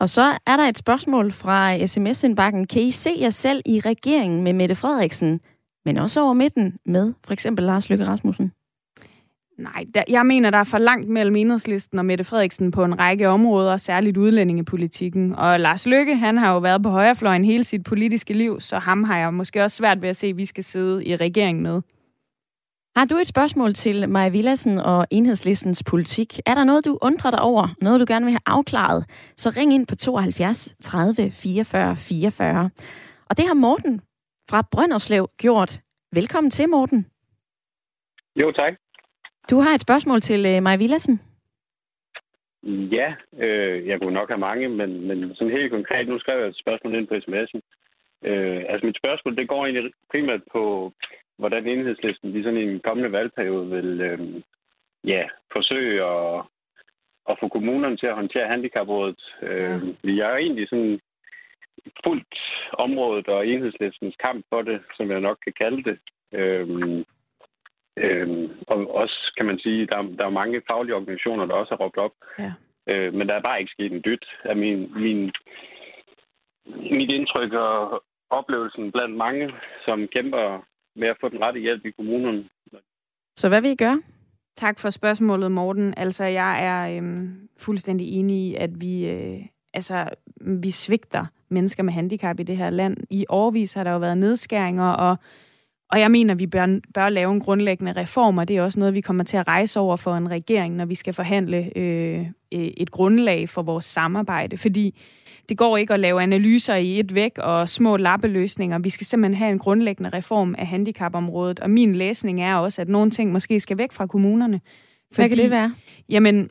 Og så er der et spørgsmål fra sms-indbakken. Kan I se jer selv i regeringen med Mette Frederiksen, men også over midten med for eksempel Lars Løkke Rasmussen? Nej, der, jeg mener, der er for langt mellem enhedslisten og Mette Frederiksen på en række områder, særligt udlændingepolitikken. Og Lars Løkke, han har jo været på højrefløjen hele sit politiske liv, så ham har jeg måske også svært ved at se, at vi skal sidde i regering med. Har du et spørgsmål til Maja Villassen og enhedslistens politik? Er der noget, du undrer dig over? Noget, du gerne vil have afklaret? Så ring ind på 72 30 44 44. Og det har Morten fra Brønderslev gjort. Velkommen til, Morten. Jo, tak. Du har et spørgsmål til uh, Maja Villassen. Ja, øh, jeg kunne nok have mange, men, men sådan helt konkret, nu skrev jeg et spørgsmål ind på sms'en. Øh, altså mit spørgsmål, det går egentlig primært på, hvordan enhedslisten i sådan en kommende valgperiode vil øh, ja, forsøge at, at få kommunerne til at håndtere handicaprådet. Øh, jeg er egentlig sådan fuldt området og enhedslistens kamp for det, som jeg nok kan kalde det. Øh, Øh, og også kan man sige, der, der er mange faglige organisationer, der også har råbt op. Ja. Øh, men der er bare ikke sket en dyt af min, min, mit indtryk og oplevelsen blandt mange, som kæmper med at få den rette hjælp i kommunerne. Så hvad vil I gøre? Tak for spørgsmålet, Morten. Altså, jeg er øhm, fuldstændig enig i, at vi, øh, altså, vi svigter mennesker med handicap i det her land. I årvis har der jo været nedskæringer, og og jeg mener, vi bør, bør lave en grundlæggende reform, og det er også noget, vi kommer til at rejse over for en regering, når vi skal forhandle øh, et grundlag for vores samarbejde. Fordi det går ikke at lave analyser i et væk og små lappeløsninger. Vi skal simpelthen have en grundlæggende reform af handicapområdet. Og min læsning er også, at nogle ting måske skal væk fra kommunerne. Fordi, Hvad kan det være? Jamen,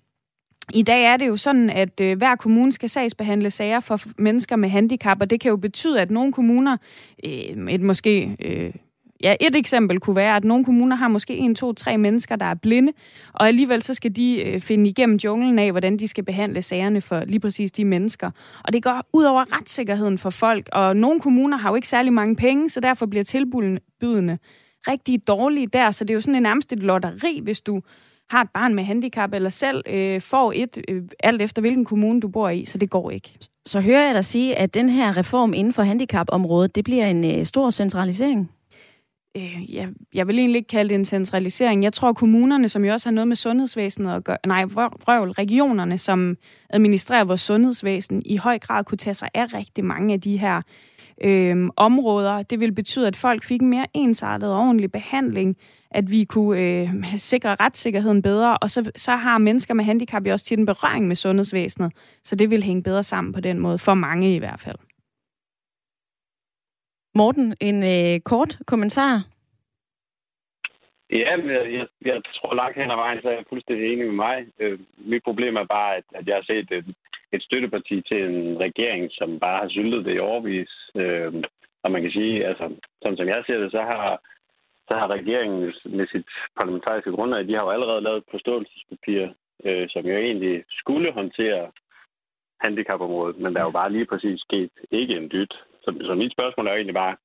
i dag er det jo sådan, at øh, hver kommune skal sagsbehandle sager for mennesker med handicap, og det kan jo betyde, at nogle kommuner, øh, et måske øh, Ja, et eksempel kunne være, at nogle kommuner har måske en, to, tre mennesker, der er blinde, og alligevel så skal de øh, finde igennem junglen af, hvordan de skal behandle sagerne for lige præcis de mennesker. Og det går ud over retssikkerheden for folk, og nogle kommuner har jo ikke særlig mange penge, så derfor bliver tilbudene rigtig dårlige der, så det er jo sådan en nærmest et lotteri, hvis du har et barn med handicap, eller selv øh, får et, øh, alt efter hvilken kommune du bor i, så det går ikke. Så hører jeg dig sige, at den her reform inden for handicapområdet, det bliver en øh, stor centralisering? øh, jeg, jeg vil egentlig ikke kalde det en centralisering. Jeg tror, kommunerne, som jo også har noget med sundhedsvæsenet at gøre, nej, vrøvl, regionerne, som administrerer vores sundhedsvæsen, i høj grad kunne tage sig af rigtig mange af de her øh, områder. Det vil betyde, at folk fik en mere ensartet og ordentlig behandling, at vi kunne øh, sikre retssikkerheden bedre, og så, så har mennesker med handicap jo også til en berøring med sundhedsvæsenet, så det vil hænge bedre sammen på den måde, for mange i hvert fald. Morten, en øh, kort kommentar? Ja, men jeg, jeg, jeg tror langt hen ad vejen, så er jeg fuldstændig enig med mig. Øh, mit problem er bare, at, at jeg har set et, et støtteparti til en regering, som bare har syltet det i overvis. Øh, og man kan sige, altså, sådan som jeg ser det, så har, så har regeringen med sit parlamentariske grundlag, de har jo allerede lavet et forståelsespapir, øh, som jo egentlig skulle håndtere handicapområdet, men der er jo bare lige præcis sket ikke en dyt. Så, så mit spørgsmål er jo egentlig bare,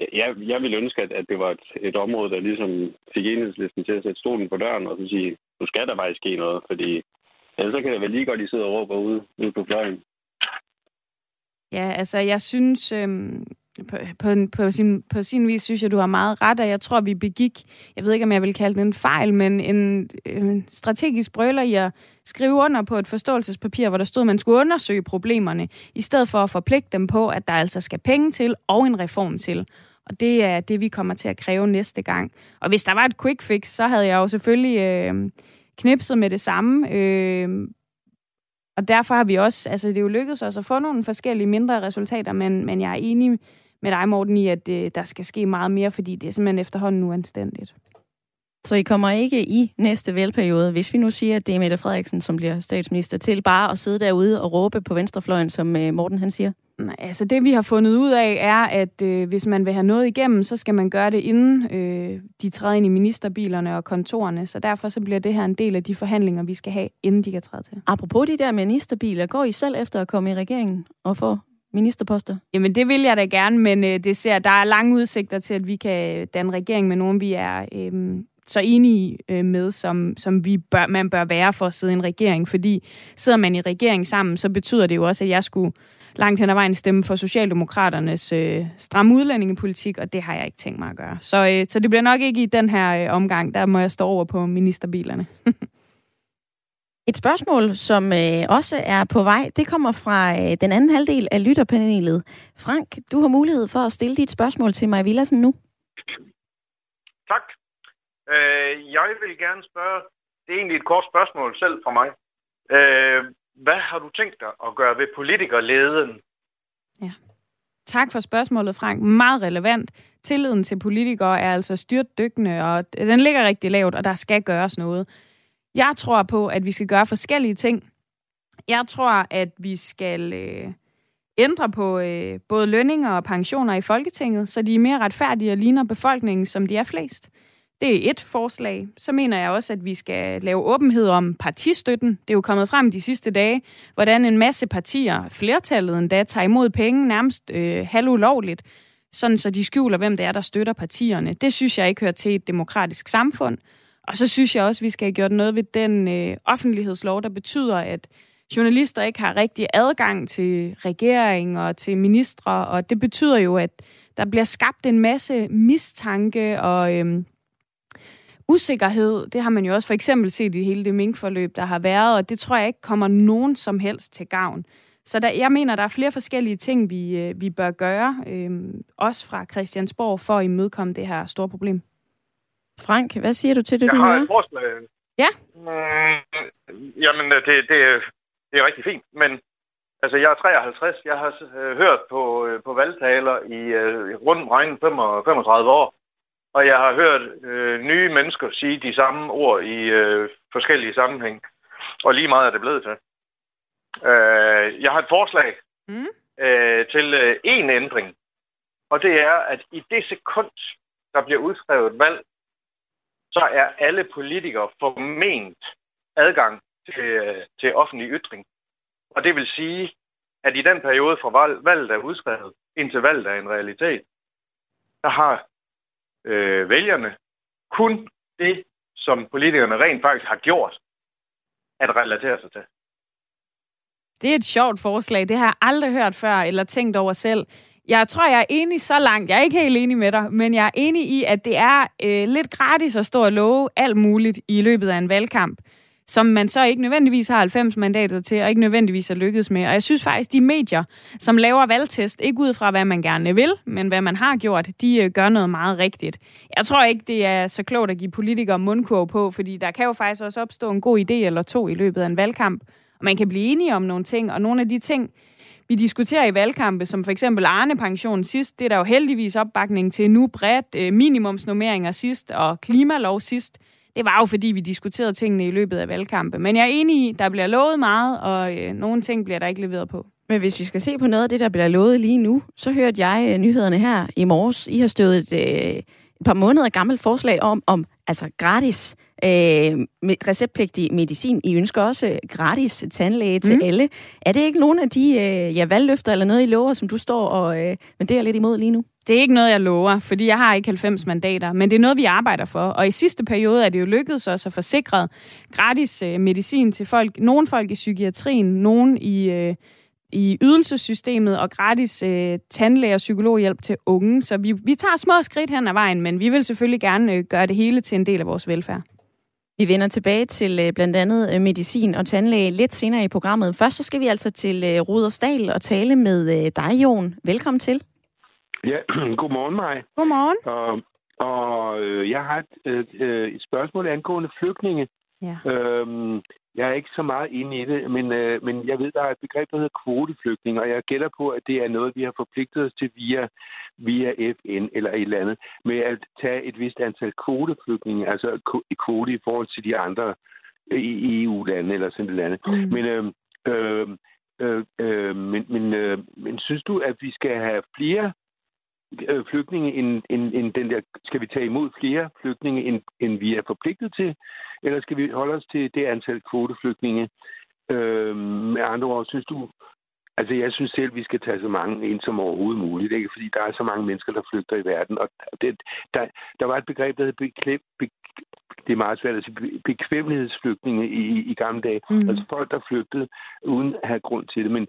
øh, jeg, jeg ville ønske, at, at det var et, et område, der ligesom fik enhedslisten til at sætte stolen på døren og så sige, nu skal der faktisk ske noget, fordi ellers så kan det vel lige godt, at I sidder og råber ude, ude på fløjen. Ja, altså jeg synes, øhm, på, på, på, sin, på sin vis synes jeg, du har meget ret, og jeg tror, vi begik, jeg ved ikke, om jeg vil kalde det en fejl, men en, øh, en strategisk brøler i at skrive under på et forståelsespapir, hvor der stod, at man skulle undersøge problemerne, i stedet for at forpligte dem på, at der altså skal penge til og en reform til. Og det er det, vi kommer til at kræve næste gang. Og hvis der var et quick fix, så havde jeg jo selvfølgelig øh, knipset med det samme. Øh, og derfor har vi også, altså det er jo lykkedes os at få nogle forskellige mindre resultater, men, men jeg er enig med dig, Morten, i, at øh, der skal ske meget mere, fordi det er simpelthen efterhånden uanstændigt. Så I kommer ikke i næste valgperiode, hvis vi nu siger, at det er Mette Frederiksen, som bliver statsminister, til bare at sidde derude og råbe på venstrefløjen, som øh, Morten han siger? Nej, altså det vi har fundet ud af er, at øh, hvis man vil have noget igennem, så skal man gøre det inden øh, de træder ind i ministerbilerne og kontorerne. Så derfor så bliver det her en del af de forhandlinger, vi skal have, inden de kan træde til. Apropos de der ministerbiler, går I selv efter at komme i regeringen og få ministerposter? Jamen det vil jeg da gerne, men øh, det ser, der er lange udsigter til, at vi kan danne regering med nogen, vi er øh, så enige øh, med, som, som vi bør, man bør være for at sidde i en regering. Fordi sidder man i regering sammen, så betyder det jo også, at jeg skulle langt hen ad vejen stemme for Socialdemokraternes øh, stramme udlændingepolitik, og det har jeg ikke tænkt mig at gøre. Så, øh, så det bliver nok ikke i den her øh, omgang, der må jeg stå over på ministerbilerne. <laughs> Et spørgsmål, som øh, også er på vej, det kommer fra øh, den anden halvdel af lytterpanelet. Frank, du har mulighed for at stille dit spørgsmål til mig Villadsen nu. Tak. Øh, jeg vil gerne spørge, det er egentlig et kort spørgsmål selv fra mig. Øh, hvad har du tænkt dig at gøre ved politikerleden? Ja. Tak for spørgsmålet, Frank. Meget relevant. Tilliden til politikere er altså styrt dykkende, og den ligger rigtig lavt, og der skal gøres noget. Jeg tror på, at vi skal gøre forskellige ting. Jeg tror, at vi skal øh, ændre på øh, både lønninger og pensioner i Folketinget, så de er mere retfærdige og ligner befolkningen, som de er flest. Det er et forslag. Så mener jeg også, at vi skal lave åbenhed om partistøtten. Det er jo kommet frem de sidste dage, hvordan en masse partier, flertallet endda, tager imod penge nærmest øh, halvulovligt, sådan så de skjuler, hvem det er, der støtter partierne. Det synes jeg ikke hører til et demokratisk samfund. Og så synes jeg også, at vi skal have gjort noget ved den øh, offentlighedslov, der betyder, at journalister ikke har rigtig adgang til regering og til ministre, og det betyder jo, at der bliver skabt en masse mistanke og øh, usikkerhed. Det har man jo også for eksempel set i hele det minkforløb, der har været, og det tror jeg ikke kommer nogen som helst til gavn. Så der, jeg mener, der er flere forskellige ting, vi, øh, vi bør gøre, øh, også fra Christiansborg, for at imødekomme det her store problem. Frank, hvad siger du til det, jeg du har hører? et forslag. Ja. Mm, jamen, det, det, det er rigtig fint, men altså, jeg er 53. Jeg har øh, hørt på, øh, på valgtaler i øh, rundt regnet 35 år, og jeg har hørt øh, nye mennesker sige de samme ord i øh, forskellige sammenhæng, og lige meget er det blevet til. Øh, jeg har et forslag Mm. øh, til øh, en ændring, og det er, at i det sekund, der bliver udskrevet valg, så er alle politikere forment adgang til, øh, til offentlig ytring. Og det vil sige, at i den periode fra valg, valget er udskrevet, indtil valget er en realitet, der har øh, vælgerne kun det, som politikerne rent faktisk har gjort, at relatere sig til. Det er et sjovt forslag. Det har jeg aldrig hørt før eller tænkt over selv. Jeg tror, jeg er enig så langt. Jeg er ikke helt enig med dig, men jeg er enig i, at det er øh, lidt gratis at stå og love alt muligt i løbet af en valgkamp, som man så ikke nødvendigvis har 90 mandater til, og ikke nødvendigvis er lykkedes med. Og jeg synes faktisk, de medier, som laver valgtest, ikke ud fra, hvad man gerne vil, men hvad man har gjort, de øh, gør noget meget rigtigt. Jeg tror ikke, det er så klogt at give politikere mundkurv på, fordi der kan jo faktisk også opstå en god idé eller to i løbet af en valgkamp, og man kan blive enige om nogle ting, og nogle af de ting, vi diskuterer i valgkampe, som for eksempel Arne-pension sidst, det er der jo heldigvis opbakning til nu bredt, øh, minimumsnummeringer sidst og klimalov sidst. Det var jo fordi, vi diskuterede tingene i løbet af valgkampe. Men jeg er enig i, der bliver lovet meget, og øh, nogle ting bliver der ikke leveret på. Men hvis vi skal se på noget af det, der bliver lovet lige nu, så hørte jeg øh, nyhederne her i morges. I har stået et, øh, et par måneder gammelt forslag om, om altså gratis øh, receptpligtig medicin. I ønsker også gratis tandlæge til mm. alle. Er det ikke nogen af de øh, ja, valgløfter eller noget, I lover, som du står og øh, er lidt imod lige nu? Det er ikke noget, jeg lover, fordi jeg har ikke 90 mandater, men det er noget, vi arbejder for. Og i sidste periode er det jo lykkedes os at få sikret gratis øh, medicin til folk. Nogle folk i psykiatrien, nogle i... Øh, i ydelsessystemet og gratis øh, tandlæge- og psykologhjælp til unge. Så vi, vi tager små skridt hen ad vejen, men vi vil selvfølgelig gerne øh, gøre det hele til en del af vores velfærd. Vi vender tilbage til øh, blandt andet øh, medicin og tandlæge lidt senere i programmet. Først så skal vi altså til øh, Rudersdal og tale med øh, dig, Jon. Velkommen til. Ja, <clears throat> godmorgen mig. Godmorgen. Og, og øh, jeg har et, øh, et spørgsmål angående flygtninge. Ja. Øhm, jeg er ikke så meget inde i det, men, øh, men jeg ved, der er et begreb, der hedder kvoteflygtning, og jeg gætter på, at det er noget, vi har forpligtet os til via, via FN eller et eller andet, med at tage et vist antal kvoteflygtninge, altså kvote i forhold til de andre i EU-lande eller sådan et andet. Mm. Men, øh, øh, øh, øh, men, men, øh, men synes du, at vi skal have flere øh, flygtninge end, end, end den der... Skal vi tage imod flere flygtninge, end, end vi er forpligtet til? Eller skal vi holde os til det antal kvoteflygtninge? Øh, med andre ord, synes du... Altså, jeg synes selv, vi skal tage så mange ind som overhovedet muligt, ikke? fordi der er så mange mennesker, der flygter i verden. Og det, der, der var et begreb, der hed beklæb, be, det er meget svært at sige, bekvemmelighedsflygtninge i, i gamle dage. Mm. Altså folk, der flygtede uden at have grund til det. Men,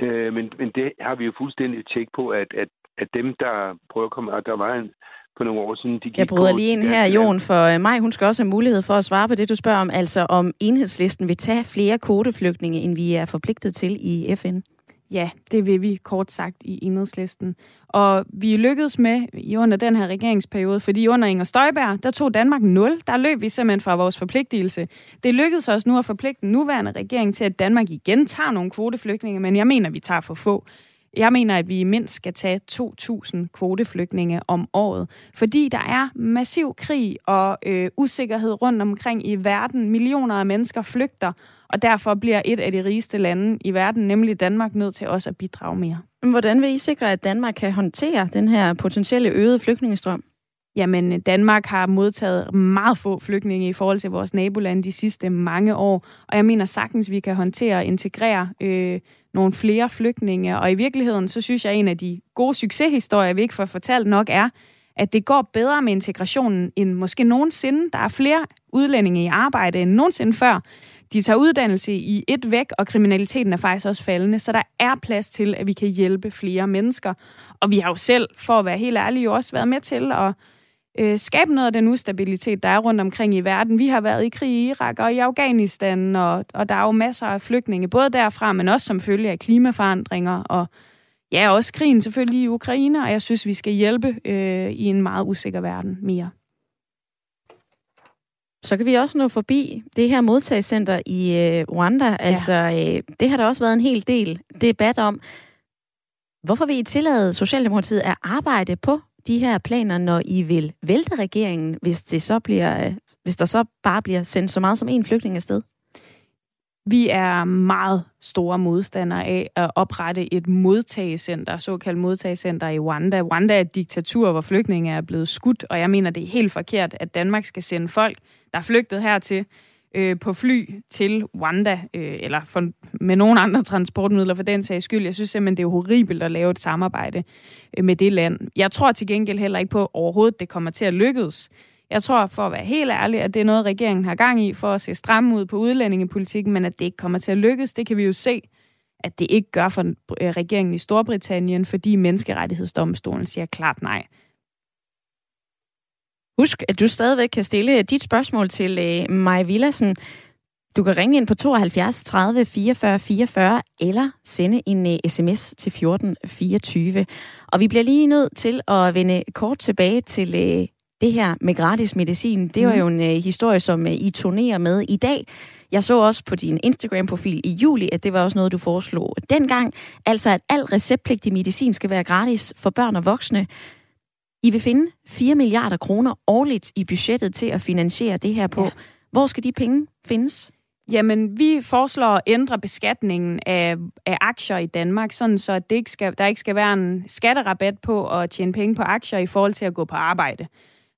øh, men, men det har vi jo fuldstændig tjek på, at, at at dem, der prøver at komme, og der var en, for nogle år siden, de gik Jeg bryder lige ind her, Jon, for øh, mig, hun skal også have mulighed for at svare på det, du spørger om, altså om enhedslisten vil tage flere kvoteflygtninge, end vi er forpligtet til i FN. Ja, det vil vi kort sagt i enhedslisten. Og vi lykkedes med i under den her regeringsperiode, fordi under Inger Støjberg, der tog Danmark 0. Der løb vi simpelthen fra vores forpligtelse. Det lykkedes os nu at forpligte den nuværende regering til, at Danmark igen tager nogle kvoteflygtninge, men jeg mener, vi tager for få. Jeg mener, at vi mindst skal tage 2.000 kvoteflygtninge om året, fordi der er massiv krig og øh, usikkerhed rundt omkring i verden. Millioner af mennesker flygter, og derfor bliver et af de rigeste lande i verden, nemlig Danmark, nødt til også at bidrage mere. Hvordan vil I sikre, at Danmark kan håndtere den her potentielle øgede flygtningestrøm? Jamen, Danmark har modtaget meget få flygtninge i forhold til vores nabolande de sidste mange år, og jeg mener sagtens, vi kan håndtere og integrere øh, nogle flere flygtninge. Og i virkeligheden, så synes jeg, at en af de gode succeshistorier, vi ikke får fortalt nok, er, at det går bedre med integrationen end måske nogensinde. Der er flere udlændinge i arbejde end nogensinde før. De tager uddannelse i et væk, og kriminaliteten er faktisk også faldende, så der er plads til, at vi kan hjælpe flere mennesker. Og vi har jo selv, for at være helt ærlige, jo også været med til at øh, skabe noget af den ustabilitet, der er rundt omkring i verden. Vi har været i krig i Irak og i Afghanistan, og, og der er jo masser af flygtninge, både derfra, men også som følge af klimaforandringer, og ja, også krigen selvfølgelig i Ukraine, og jeg synes, vi skal hjælpe øh, i en meget usikker verden mere. Så kan vi også nå forbi det her modtagscenter i øh, Rwanda. Ja. Altså, øh, det har der også været en hel del debat om. Hvorfor vil I tillade Socialdemokratiet at arbejde på de her planer, når I vil vælte regeringen, hvis, det så bliver, øh, hvis der så bare bliver sendt så meget som en flygtning afsted? Vi er meget store modstandere af at oprette et modtagecenter, såkaldt modtagecenter i Rwanda. Rwanda er et diktatur, hvor flygtninge er blevet skudt, og jeg mener, det er helt forkert, at Danmark skal sende folk, der er flygtet hertil, øh, på fly til Rwanda, øh, eller for, med nogle andre transportmidler for den sags skyld. Jeg synes simpelthen, det er horribelt at lave et samarbejde øh, med det land. Jeg tror til gengæld heller ikke på overhovedet, det kommer til at lykkes. Jeg tror, for at være helt ærlig, at det er noget, regeringen har gang i for at se stramme ud på udlændingepolitikken, men at det ikke kommer til at lykkes, det kan vi jo se, at det ikke gør for øh, regeringen i Storbritannien, fordi menneskerettighedsdomstolen siger klart nej. Husk, at du stadigvæk kan stille dit spørgsmål til øh, Maja Villassen. Du kan ringe ind på 72 30 44 44 eller sende en uh, sms til 14 24. Og vi bliver lige nødt til at vende kort tilbage til uh, det her med gratis medicin. Det var mm. jo en uh, historie, som uh, I turnerer med i dag Jeg så også på din Instagram-profil i juli, at det var også noget, du foreslog dengang. Altså, at al receptpligtig medicin skal være gratis for børn og voksne. I vil finde 4 milliarder kroner årligt i budgettet til at finansiere det her på. Ja. Hvor skal de penge findes? Jamen, vi foreslår at ændre beskatningen af, af aktier i Danmark, sådan så det ikke skal, der ikke skal være en skatterabat på at tjene penge på aktier i forhold til at gå på arbejde.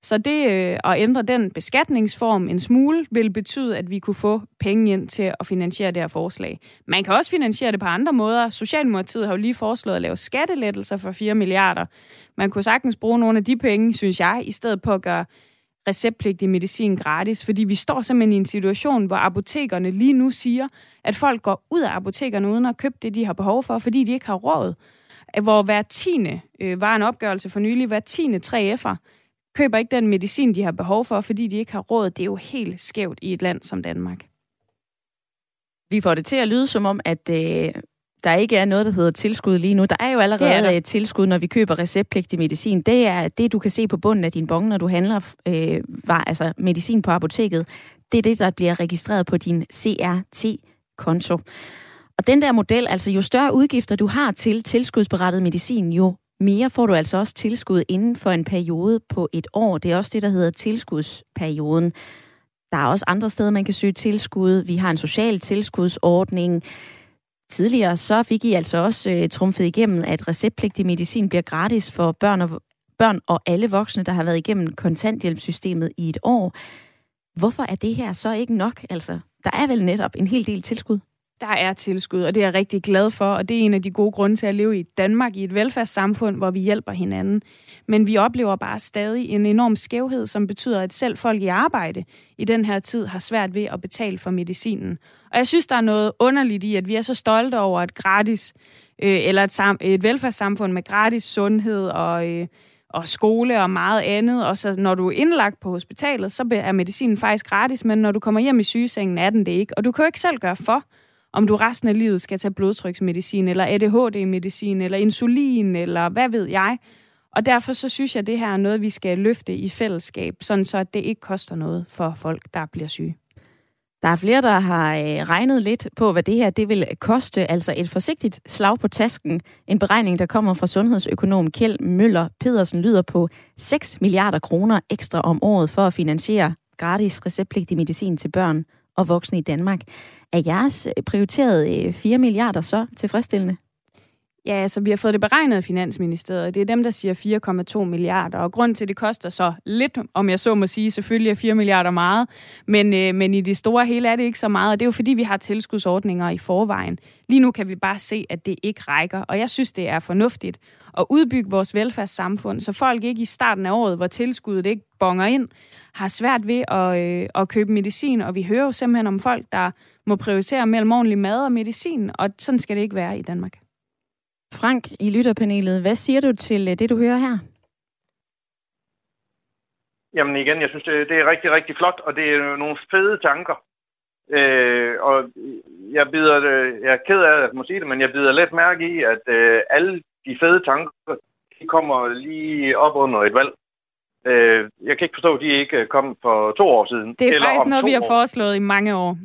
Så det øh, at ændre den beskatningsform en smule vil betyde, at vi kunne få penge ind til at finansiere det her forslag. Man kan også finansiere det på andre måder. Socialdemokratiet har jo lige foreslået at lave skattelettelser for 4 milliarder. Man kunne sagtens bruge nogle af de penge, synes jeg, i stedet på at gøre receptpligtig medicin gratis, fordi vi står simpelthen i en situation, hvor apotekerne lige nu siger, at folk går ud af apotekerne uden at købe det, de har behov for, fordi de ikke har råd. Hvor hver tiende, øh, var en opgørelse for nylig, hver tiende 3F'er køber ikke den medicin, de har behov for, fordi de ikke har råd. Det er jo helt skævt i et land som Danmark. Vi får det til at lyde som om, at øh, der ikke er noget, der hedder tilskud lige nu. Der er jo allerede et tilskud, når vi køber receptpligtig medicin. Det er det, du kan se på bunden af din bong, når du handler øh, var, altså medicin på apoteket. Det er det, der bliver registreret på din CRT-konto. Og den der model, altså jo større udgifter du har til tilskudsberettet medicin, jo mere får du altså også tilskud inden for en periode på et år. Det er også det, der hedder tilskudsperioden. Der er også andre steder, man kan søge tilskud. Vi har en social tilskudsordning. Tidligere så fik I altså også øh, trumfet igennem, at receptpligtig medicin bliver gratis for børn og, børn og alle voksne, der har været igennem kontanthjælpssystemet i et år. Hvorfor er det her så ikke nok? Altså, der er vel netop en hel del tilskud? Der er tilskud, og det er jeg rigtig glad for, og det er en af de gode grunde til at leve i Danmark, i et velfærdssamfund, hvor vi hjælper hinanden. Men vi oplever bare stadig en enorm skævhed, som betyder, at selv folk i arbejde i den her tid har svært ved at betale for medicinen. Og jeg synes, der er noget underligt i, at vi er så stolte over et gratis, øh, eller et, sam- et velfærdssamfund med gratis sundhed og... Øh, og skole og meget andet. Og så når du er indlagt på hospitalet, så er medicinen faktisk gratis, men når du kommer hjem i sygesengen, er den det ikke. Og du kan jo ikke selv gøre for, om du resten af livet skal tage blodtryksmedicin, eller ADHD-medicin, eller insulin, eller hvad ved jeg. Og derfor så synes jeg, at det her er noget, vi skal løfte i fællesskab, sådan så det ikke koster noget for folk, der bliver syge. Der er flere, der har øh, regnet lidt på, hvad det her det vil koste. Altså et forsigtigt slag på tasken. En beregning, der kommer fra sundhedsøkonom Kjeld Møller Pedersen, lyder på 6 milliarder kroner ekstra om året for at finansiere gratis receptpligtig medicin til børn og voksne i Danmark. Er jeres øh, prioriteret øh, 4 milliarder så tilfredsstillende? Ja, altså vi har fået det beregnet af Finansministeriet. Det er dem, der siger 4,2 milliarder. Og grund til, at det koster så lidt, om jeg så må sige, selvfølgelig er 4 milliarder meget. Men, øh, men i det store hele er det ikke så meget. Og det er jo fordi, vi har tilskudsordninger i forvejen. Lige nu kan vi bare se, at det ikke rækker. Og jeg synes, det er fornuftigt at udbygge vores velfærdssamfund, så folk ikke i starten af året, hvor tilskuddet ikke bonger ind, har svært ved at, øh, at købe medicin. Og vi hører jo simpelthen om folk, der må prioritere mellem ordentlig mad og medicin. Og sådan skal det ikke være i Danmark. Frank i lytterpanelet, hvad siger du til øh, det, du hører her? Jamen igen, jeg synes, det, det er rigtig, rigtig flot, og det er nogle fede tanker. Øh, og jeg bider, jeg er ked af at må sige det, men jeg bider lidt mærke i, at øh, alle de fede tanker, de kommer lige op under et valg. Øh, jeg kan ikke forstå, at de ikke kom for to år siden. Det er eller faktisk noget, vi har foreslået i mange år.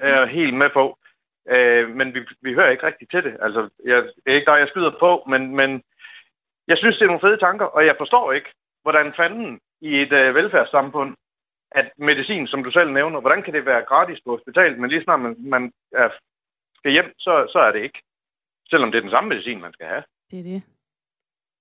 Jeg er helt med på. Øh, men vi, vi hører ikke rigtigt til det. Altså, jeg, er ikke der, jeg skyder på, men, men jeg synes, det er nogle fede tanker, og jeg forstår ikke, hvordan fanden i et øh, velfærdssamfund, at medicin, som du selv nævner, hvordan kan det være gratis på hospitalet, men lige snart man, man er, skal hjem, så, så er det ikke. Selvom det er den samme medicin, man skal have. Det er det.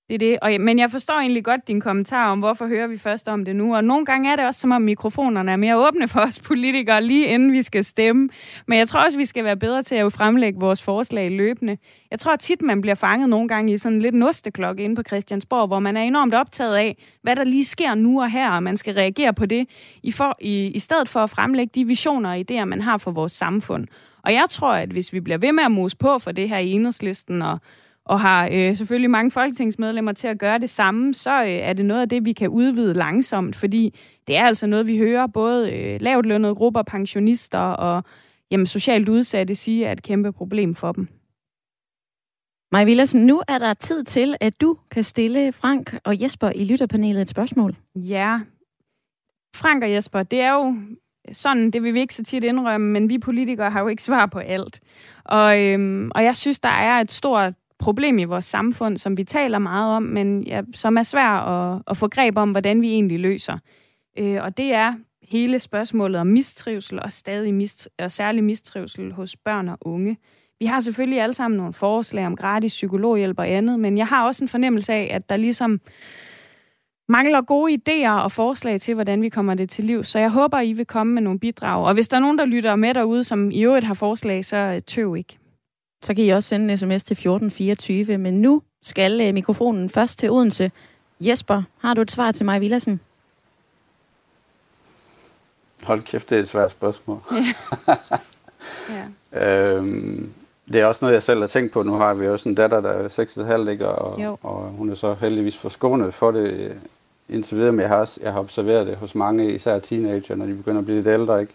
Det er det. Og, men jeg forstår egentlig godt din kommentar om, hvorfor hører vi først om det nu. Og nogle gange er det også, som om mikrofonerne er mere åbne for os politikere, lige inden vi skal stemme. Men jeg tror også, vi skal være bedre til at fremlægge vores forslag løbende. Jeg tror tit, man bliver fanget nogle gange i sådan lidt nosteklokke inde på Christiansborg, hvor man er enormt optaget af, hvad der lige sker nu og her, og man skal reagere på det, i, for, i, i stedet for at fremlægge de visioner og idéer, man har for vores samfund. Og jeg tror, at hvis vi bliver ved med at mose på for det her i enhedslisten og og har øh, selvfølgelig mange folketingsmedlemmer til at gøre det samme, så øh, er det noget af det, vi kan udvide langsomt, fordi det er altså noget, vi hører både øh, lavt lønnede grupper, pensionister og jamen, socialt udsatte sige er et kæmpe problem for dem. Maja Villersen, nu er der tid til, at du kan stille Frank og Jesper i lytterpanelet et spørgsmål. Ja, Frank og Jesper, det er jo sådan, det vil vi ikke så tit indrømme, men vi politikere har jo ikke svar på alt. Og, øhm, og jeg synes, der er et stort problem i vores samfund, som vi taler meget om, men ja, som er svært at, at få greb om, hvordan vi egentlig løser. Øh, og det er hele spørgsmålet om mistrivsel og stadig mist, og særlig mistrivsel hos børn og unge. Vi har selvfølgelig alle sammen nogle forslag om gratis psykologhjælp og andet, men jeg har også en fornemmelse af, at der ligesom mangler gode idéer og forslag til, hvordan vi kommer det til liv. Så jeg håber, I vil komme med nogle bidrag. Og hvis der er nogen, der lytter med derude, som i øvrigt har forslag, så øh, tøv ikke. Så kan I også sende en sms til 1424. Men nu skal øh, mikrofonen først til Odense. Jesper, har du et svar til mig, Villassen? Hold kæft, det er et svært spørgsmål. Ja. <laughs> øhm, det er også noget, jeg selv har tænkt på. Nu har vi også en datter, der er 6,5, ikke? Jo. Og, og hun er så heldigvis forskånet for det indtil videre, men jeg har, også, jeg har observeret det hos mange, især teenager, når de begynder at blive lidt ældre, ikke?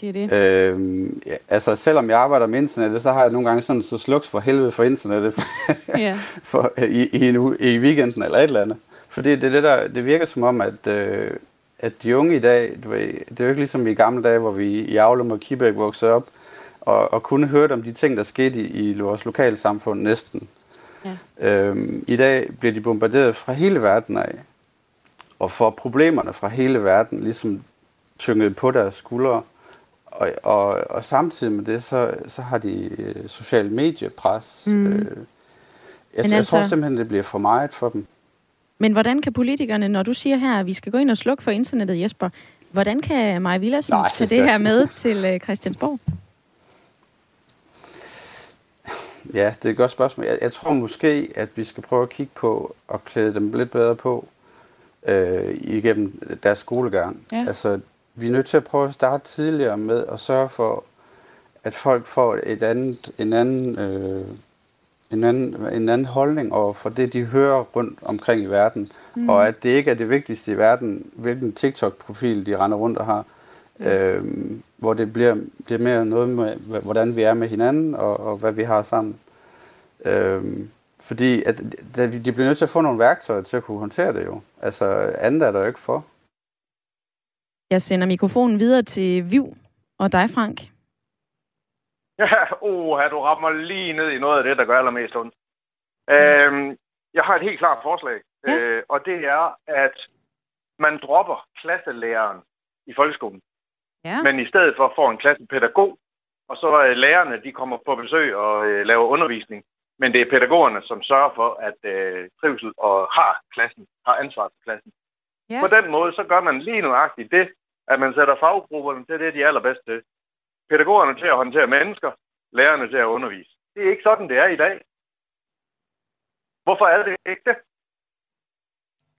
Det er det. Øhm, ja, altså, selvom jeg arbejder med internettet, så har jeg nogle gange sådan, så sluks for helvede for internettet <laughs> Ja. <laughs> for, i, i, en, uge- i weekenden eller et eller andet. Fordi det, er det, der, det virker som om, at, øh, at de unge i dag, du ved, det er jo ikke ligesom i gamle dage, hvor vi i Aulum og Kibæk voksede op, og, og kunne høre om de ting, der skete i, i vores lokalsamfund næsten. Ja. Øhm, I dag bliver de bombarderet fra hele verden af, og får problemerne fra hele verden ligesom tynget på deres skuldre. Og, og, og samtidig med det, så, så har de øh, social mediepres. Mm. Øh, jeg, Men jeg altså- tror simpelthen, det bliver for meget for dem. Men hvordan kan politikerne, når du siger her, at vi skal gå ind og slukke for internettet, Jesper, hvordan kan Maja Villassen Nej. tage det her med til øh, Christiansborg? Ja, det er et godt spørgsmål. Jeg, jeg tror måske, at vi skal prøve at kigge på og klæde dem lidt bedre på øh, igennem deres skolegang. Ja. Altså, vi er nødt til at prøve at starte tidligere med at sørge for, at folk får et andet, en, anden, øh, en, anden, en anden holdning over for det, de hører rundt omkring i verden. Mm. Og at det ikke er det vigtigste i verden, hvilken TikTok-profil de render rundt og har. Øh, hvor det bliver, bliver mere noget med, hv- hvordan vi er med hinanden, og, og hvad vi har sammen. Øhm, fordi at, at de bliver nødt til at få nogle værktøjer til at kunne håndtere det jo. Altså andet er der jo ikke for. Jeg sender mikrofonen videre til Viv og dig, Frank. <laughs> Ja, oh, du rammer lige ned i noget af det, der gør allermest ondt. Øhm, jeg har et helt klart forslag, Ja. øh, og det er, at man dropper klasselæreren i folkeskolen, Ja. men i stedet for får en klassepædagog, og så er lærerne, de kommer på besøg og øh, laver undervisning. Men det er pædagogerne, som sørger for, at øh, trivsel og har klassen, har ansvar for klassen. Ja. På den måde, så gør man lige nøjagtigt det, at man sætter faggrupperne til det, de er allerbedst til. Pædagogerne til at håndtere mennesker, lærerne til at undervise. Det er ikke sådan, det er i dag. Hvorfor er det ikke det?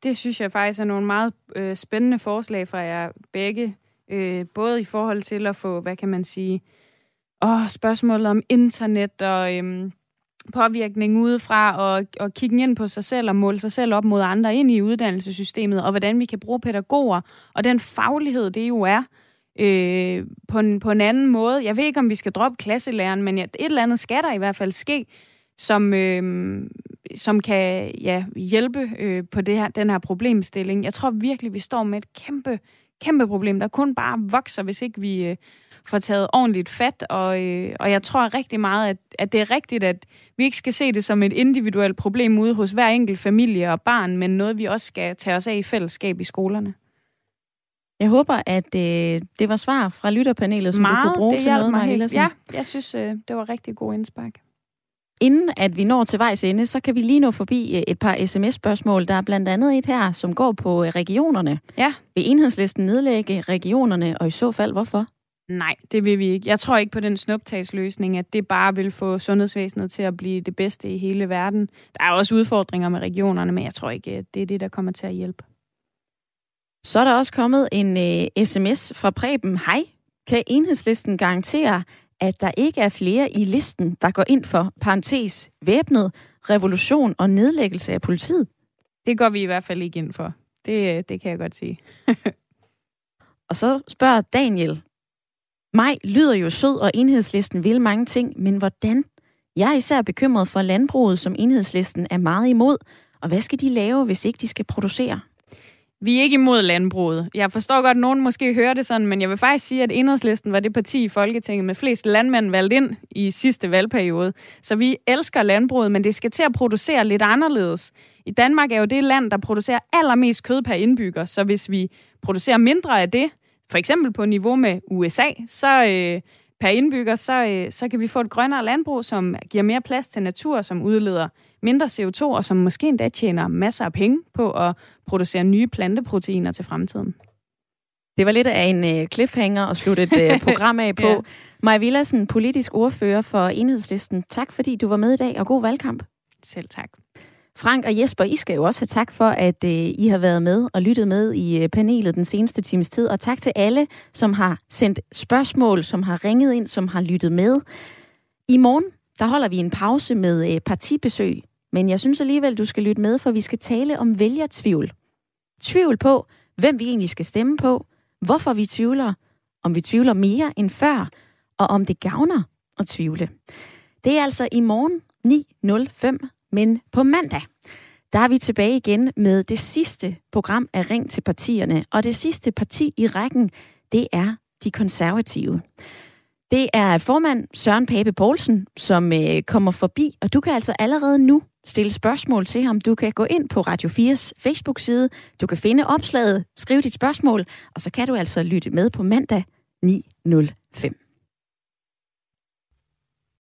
Det synes jeg faktisk er nogle meget øh, spændende forslag fra jer begge. Øh, både i forhold til at få, hvad kan man sige, åh, spørgsmålet om internet og øhm, påvirkning udefra, og, og kigge ind på sig selv og måle sig selv op mod andre ind i uddannelsessystemet, og hvordan vi kan bruge pædagoger, og den faglighed, det jo er, øh, på, en, på en anden måde. Jeg ved ikke, om vi skal droppe klasselæreren, men et eller andet skal der i hvert fald ske, som, øh, som kan ja, hjælpe øh, på det her, den her problemstilling. Jeg tror virkelig, vi står med et kæmpe, kæmpe problem, der kun bare vokser, hvis ikke vi øh, får taget ordentligt fat. Og, øh, og jeg tror rigtig meget, at, at det er rigtigt, at vi ikke skal se det som et individuelt problem ude hos hver enkelt familie og barn, men noget, vi også skal tage os af i fællesskab i skolerne. Jeg håber, at øh, det var svar fra lytterpanelet, som Meget, du kunne bruge det til noget, Maja. Ja, jeg synes, øh, det var rigtig god indspark. Inden at vi når til vejs ende, så kan vi lige nå forbi øh, et par sms-spørgsmål. Der er blandt andet et her, som går på øh, regionerne. Ja. Vil enhedslisten nedlægge regionerne, og i så fald hvorfor? Nej, det vil vi ikke. Jeg tror ikke på den snuptagsløsning, at det bare vil få sundhedsvæsenet til at blive det bedste i hele verden. Der er også udfordringer med regionerne, men jeg tror ikke, at det er det, der kommer til at hjælpe. Så er der også kommet en øh, sms fra Preben. Hej, kan enhedslisten garantere, at der ikke er flere i listen, der går ind for, parentes, væbnet, revolution og nedlæggelse af politiet? Det går vi i hvert fald ikke ind for. Det, øh, det kan jeg godt sige. <laughs> Og så spørger Daniel, Maj lyder jo sød, og enhedslisten vil mange ting, men hvordan? Jeg er især bekymret for landbruget, som enhedslisten er meget imod. Og hvad skal de lave, hvis ikke de skal producere? Vi er ikke imod landbruget. Jeg forstår godt, at nogen måske hører det sådan, men jeg vil faktisk sige, at Enhedslisten var det parti i Folketinget med flest landmænd valgt ind i sidste valgperiode. Så vi elsker landbruget, men det skal til at producere lidt anderledes. I Danmark er jo det land, der producerer allermest kød per indbygger, så hvis vi producerer mindre af det, for eksempel på niveau med USA, så øh, per indbygger, så, øh, så kan vi få et grønnere landbrug, som giver mere plads til natur, som udleder mindre CO2, og som måske endda tjener masser af penge på at producere nye planteproteiner til fremtiden. Det var lidt af en øh, cliffhanger at slutte et øh, <laughs> program af på. ja. Maja Villadsen, politisk ordfører for Enhedslisten. Tak fordi du var med i dag, og god valgkamp. Selv tak. Frank og Jesper, I skal jo også have tak for, at øh, I har været med og lyttet med i øh, panelet den seneste times tid. Og tak til alle, som har sendt spørgsmål, som har ringet ind, som har lyttet med. I morgen, der holder vi en pause med øh, partibesøg. Men jeg synes alligevel, du skal lytte med, for vi skal tale om vælgertvivl. Tvivl på, hvem vi egentlig skal stemme på, hvorfor vi tvivler, om vi tvivler mere end før, og om det gavner at tvivle. Det er altså i morgen 9.05 men på mandag, der er vi tilbage igen med det sidste program af Ring til partierne. Og det sidste parti i rækken, det er de konservative. Det er formand Søren Pape Poulsen, som øh, kommer forbi, og du kan altså allerede nu stille spørgsmål til ham. Du kan gå ind på Radio 4's Facebook-side, du kan finde opslaget, skrive dit spørgsmål, og så kan du altså lytte med på mandag 9.05.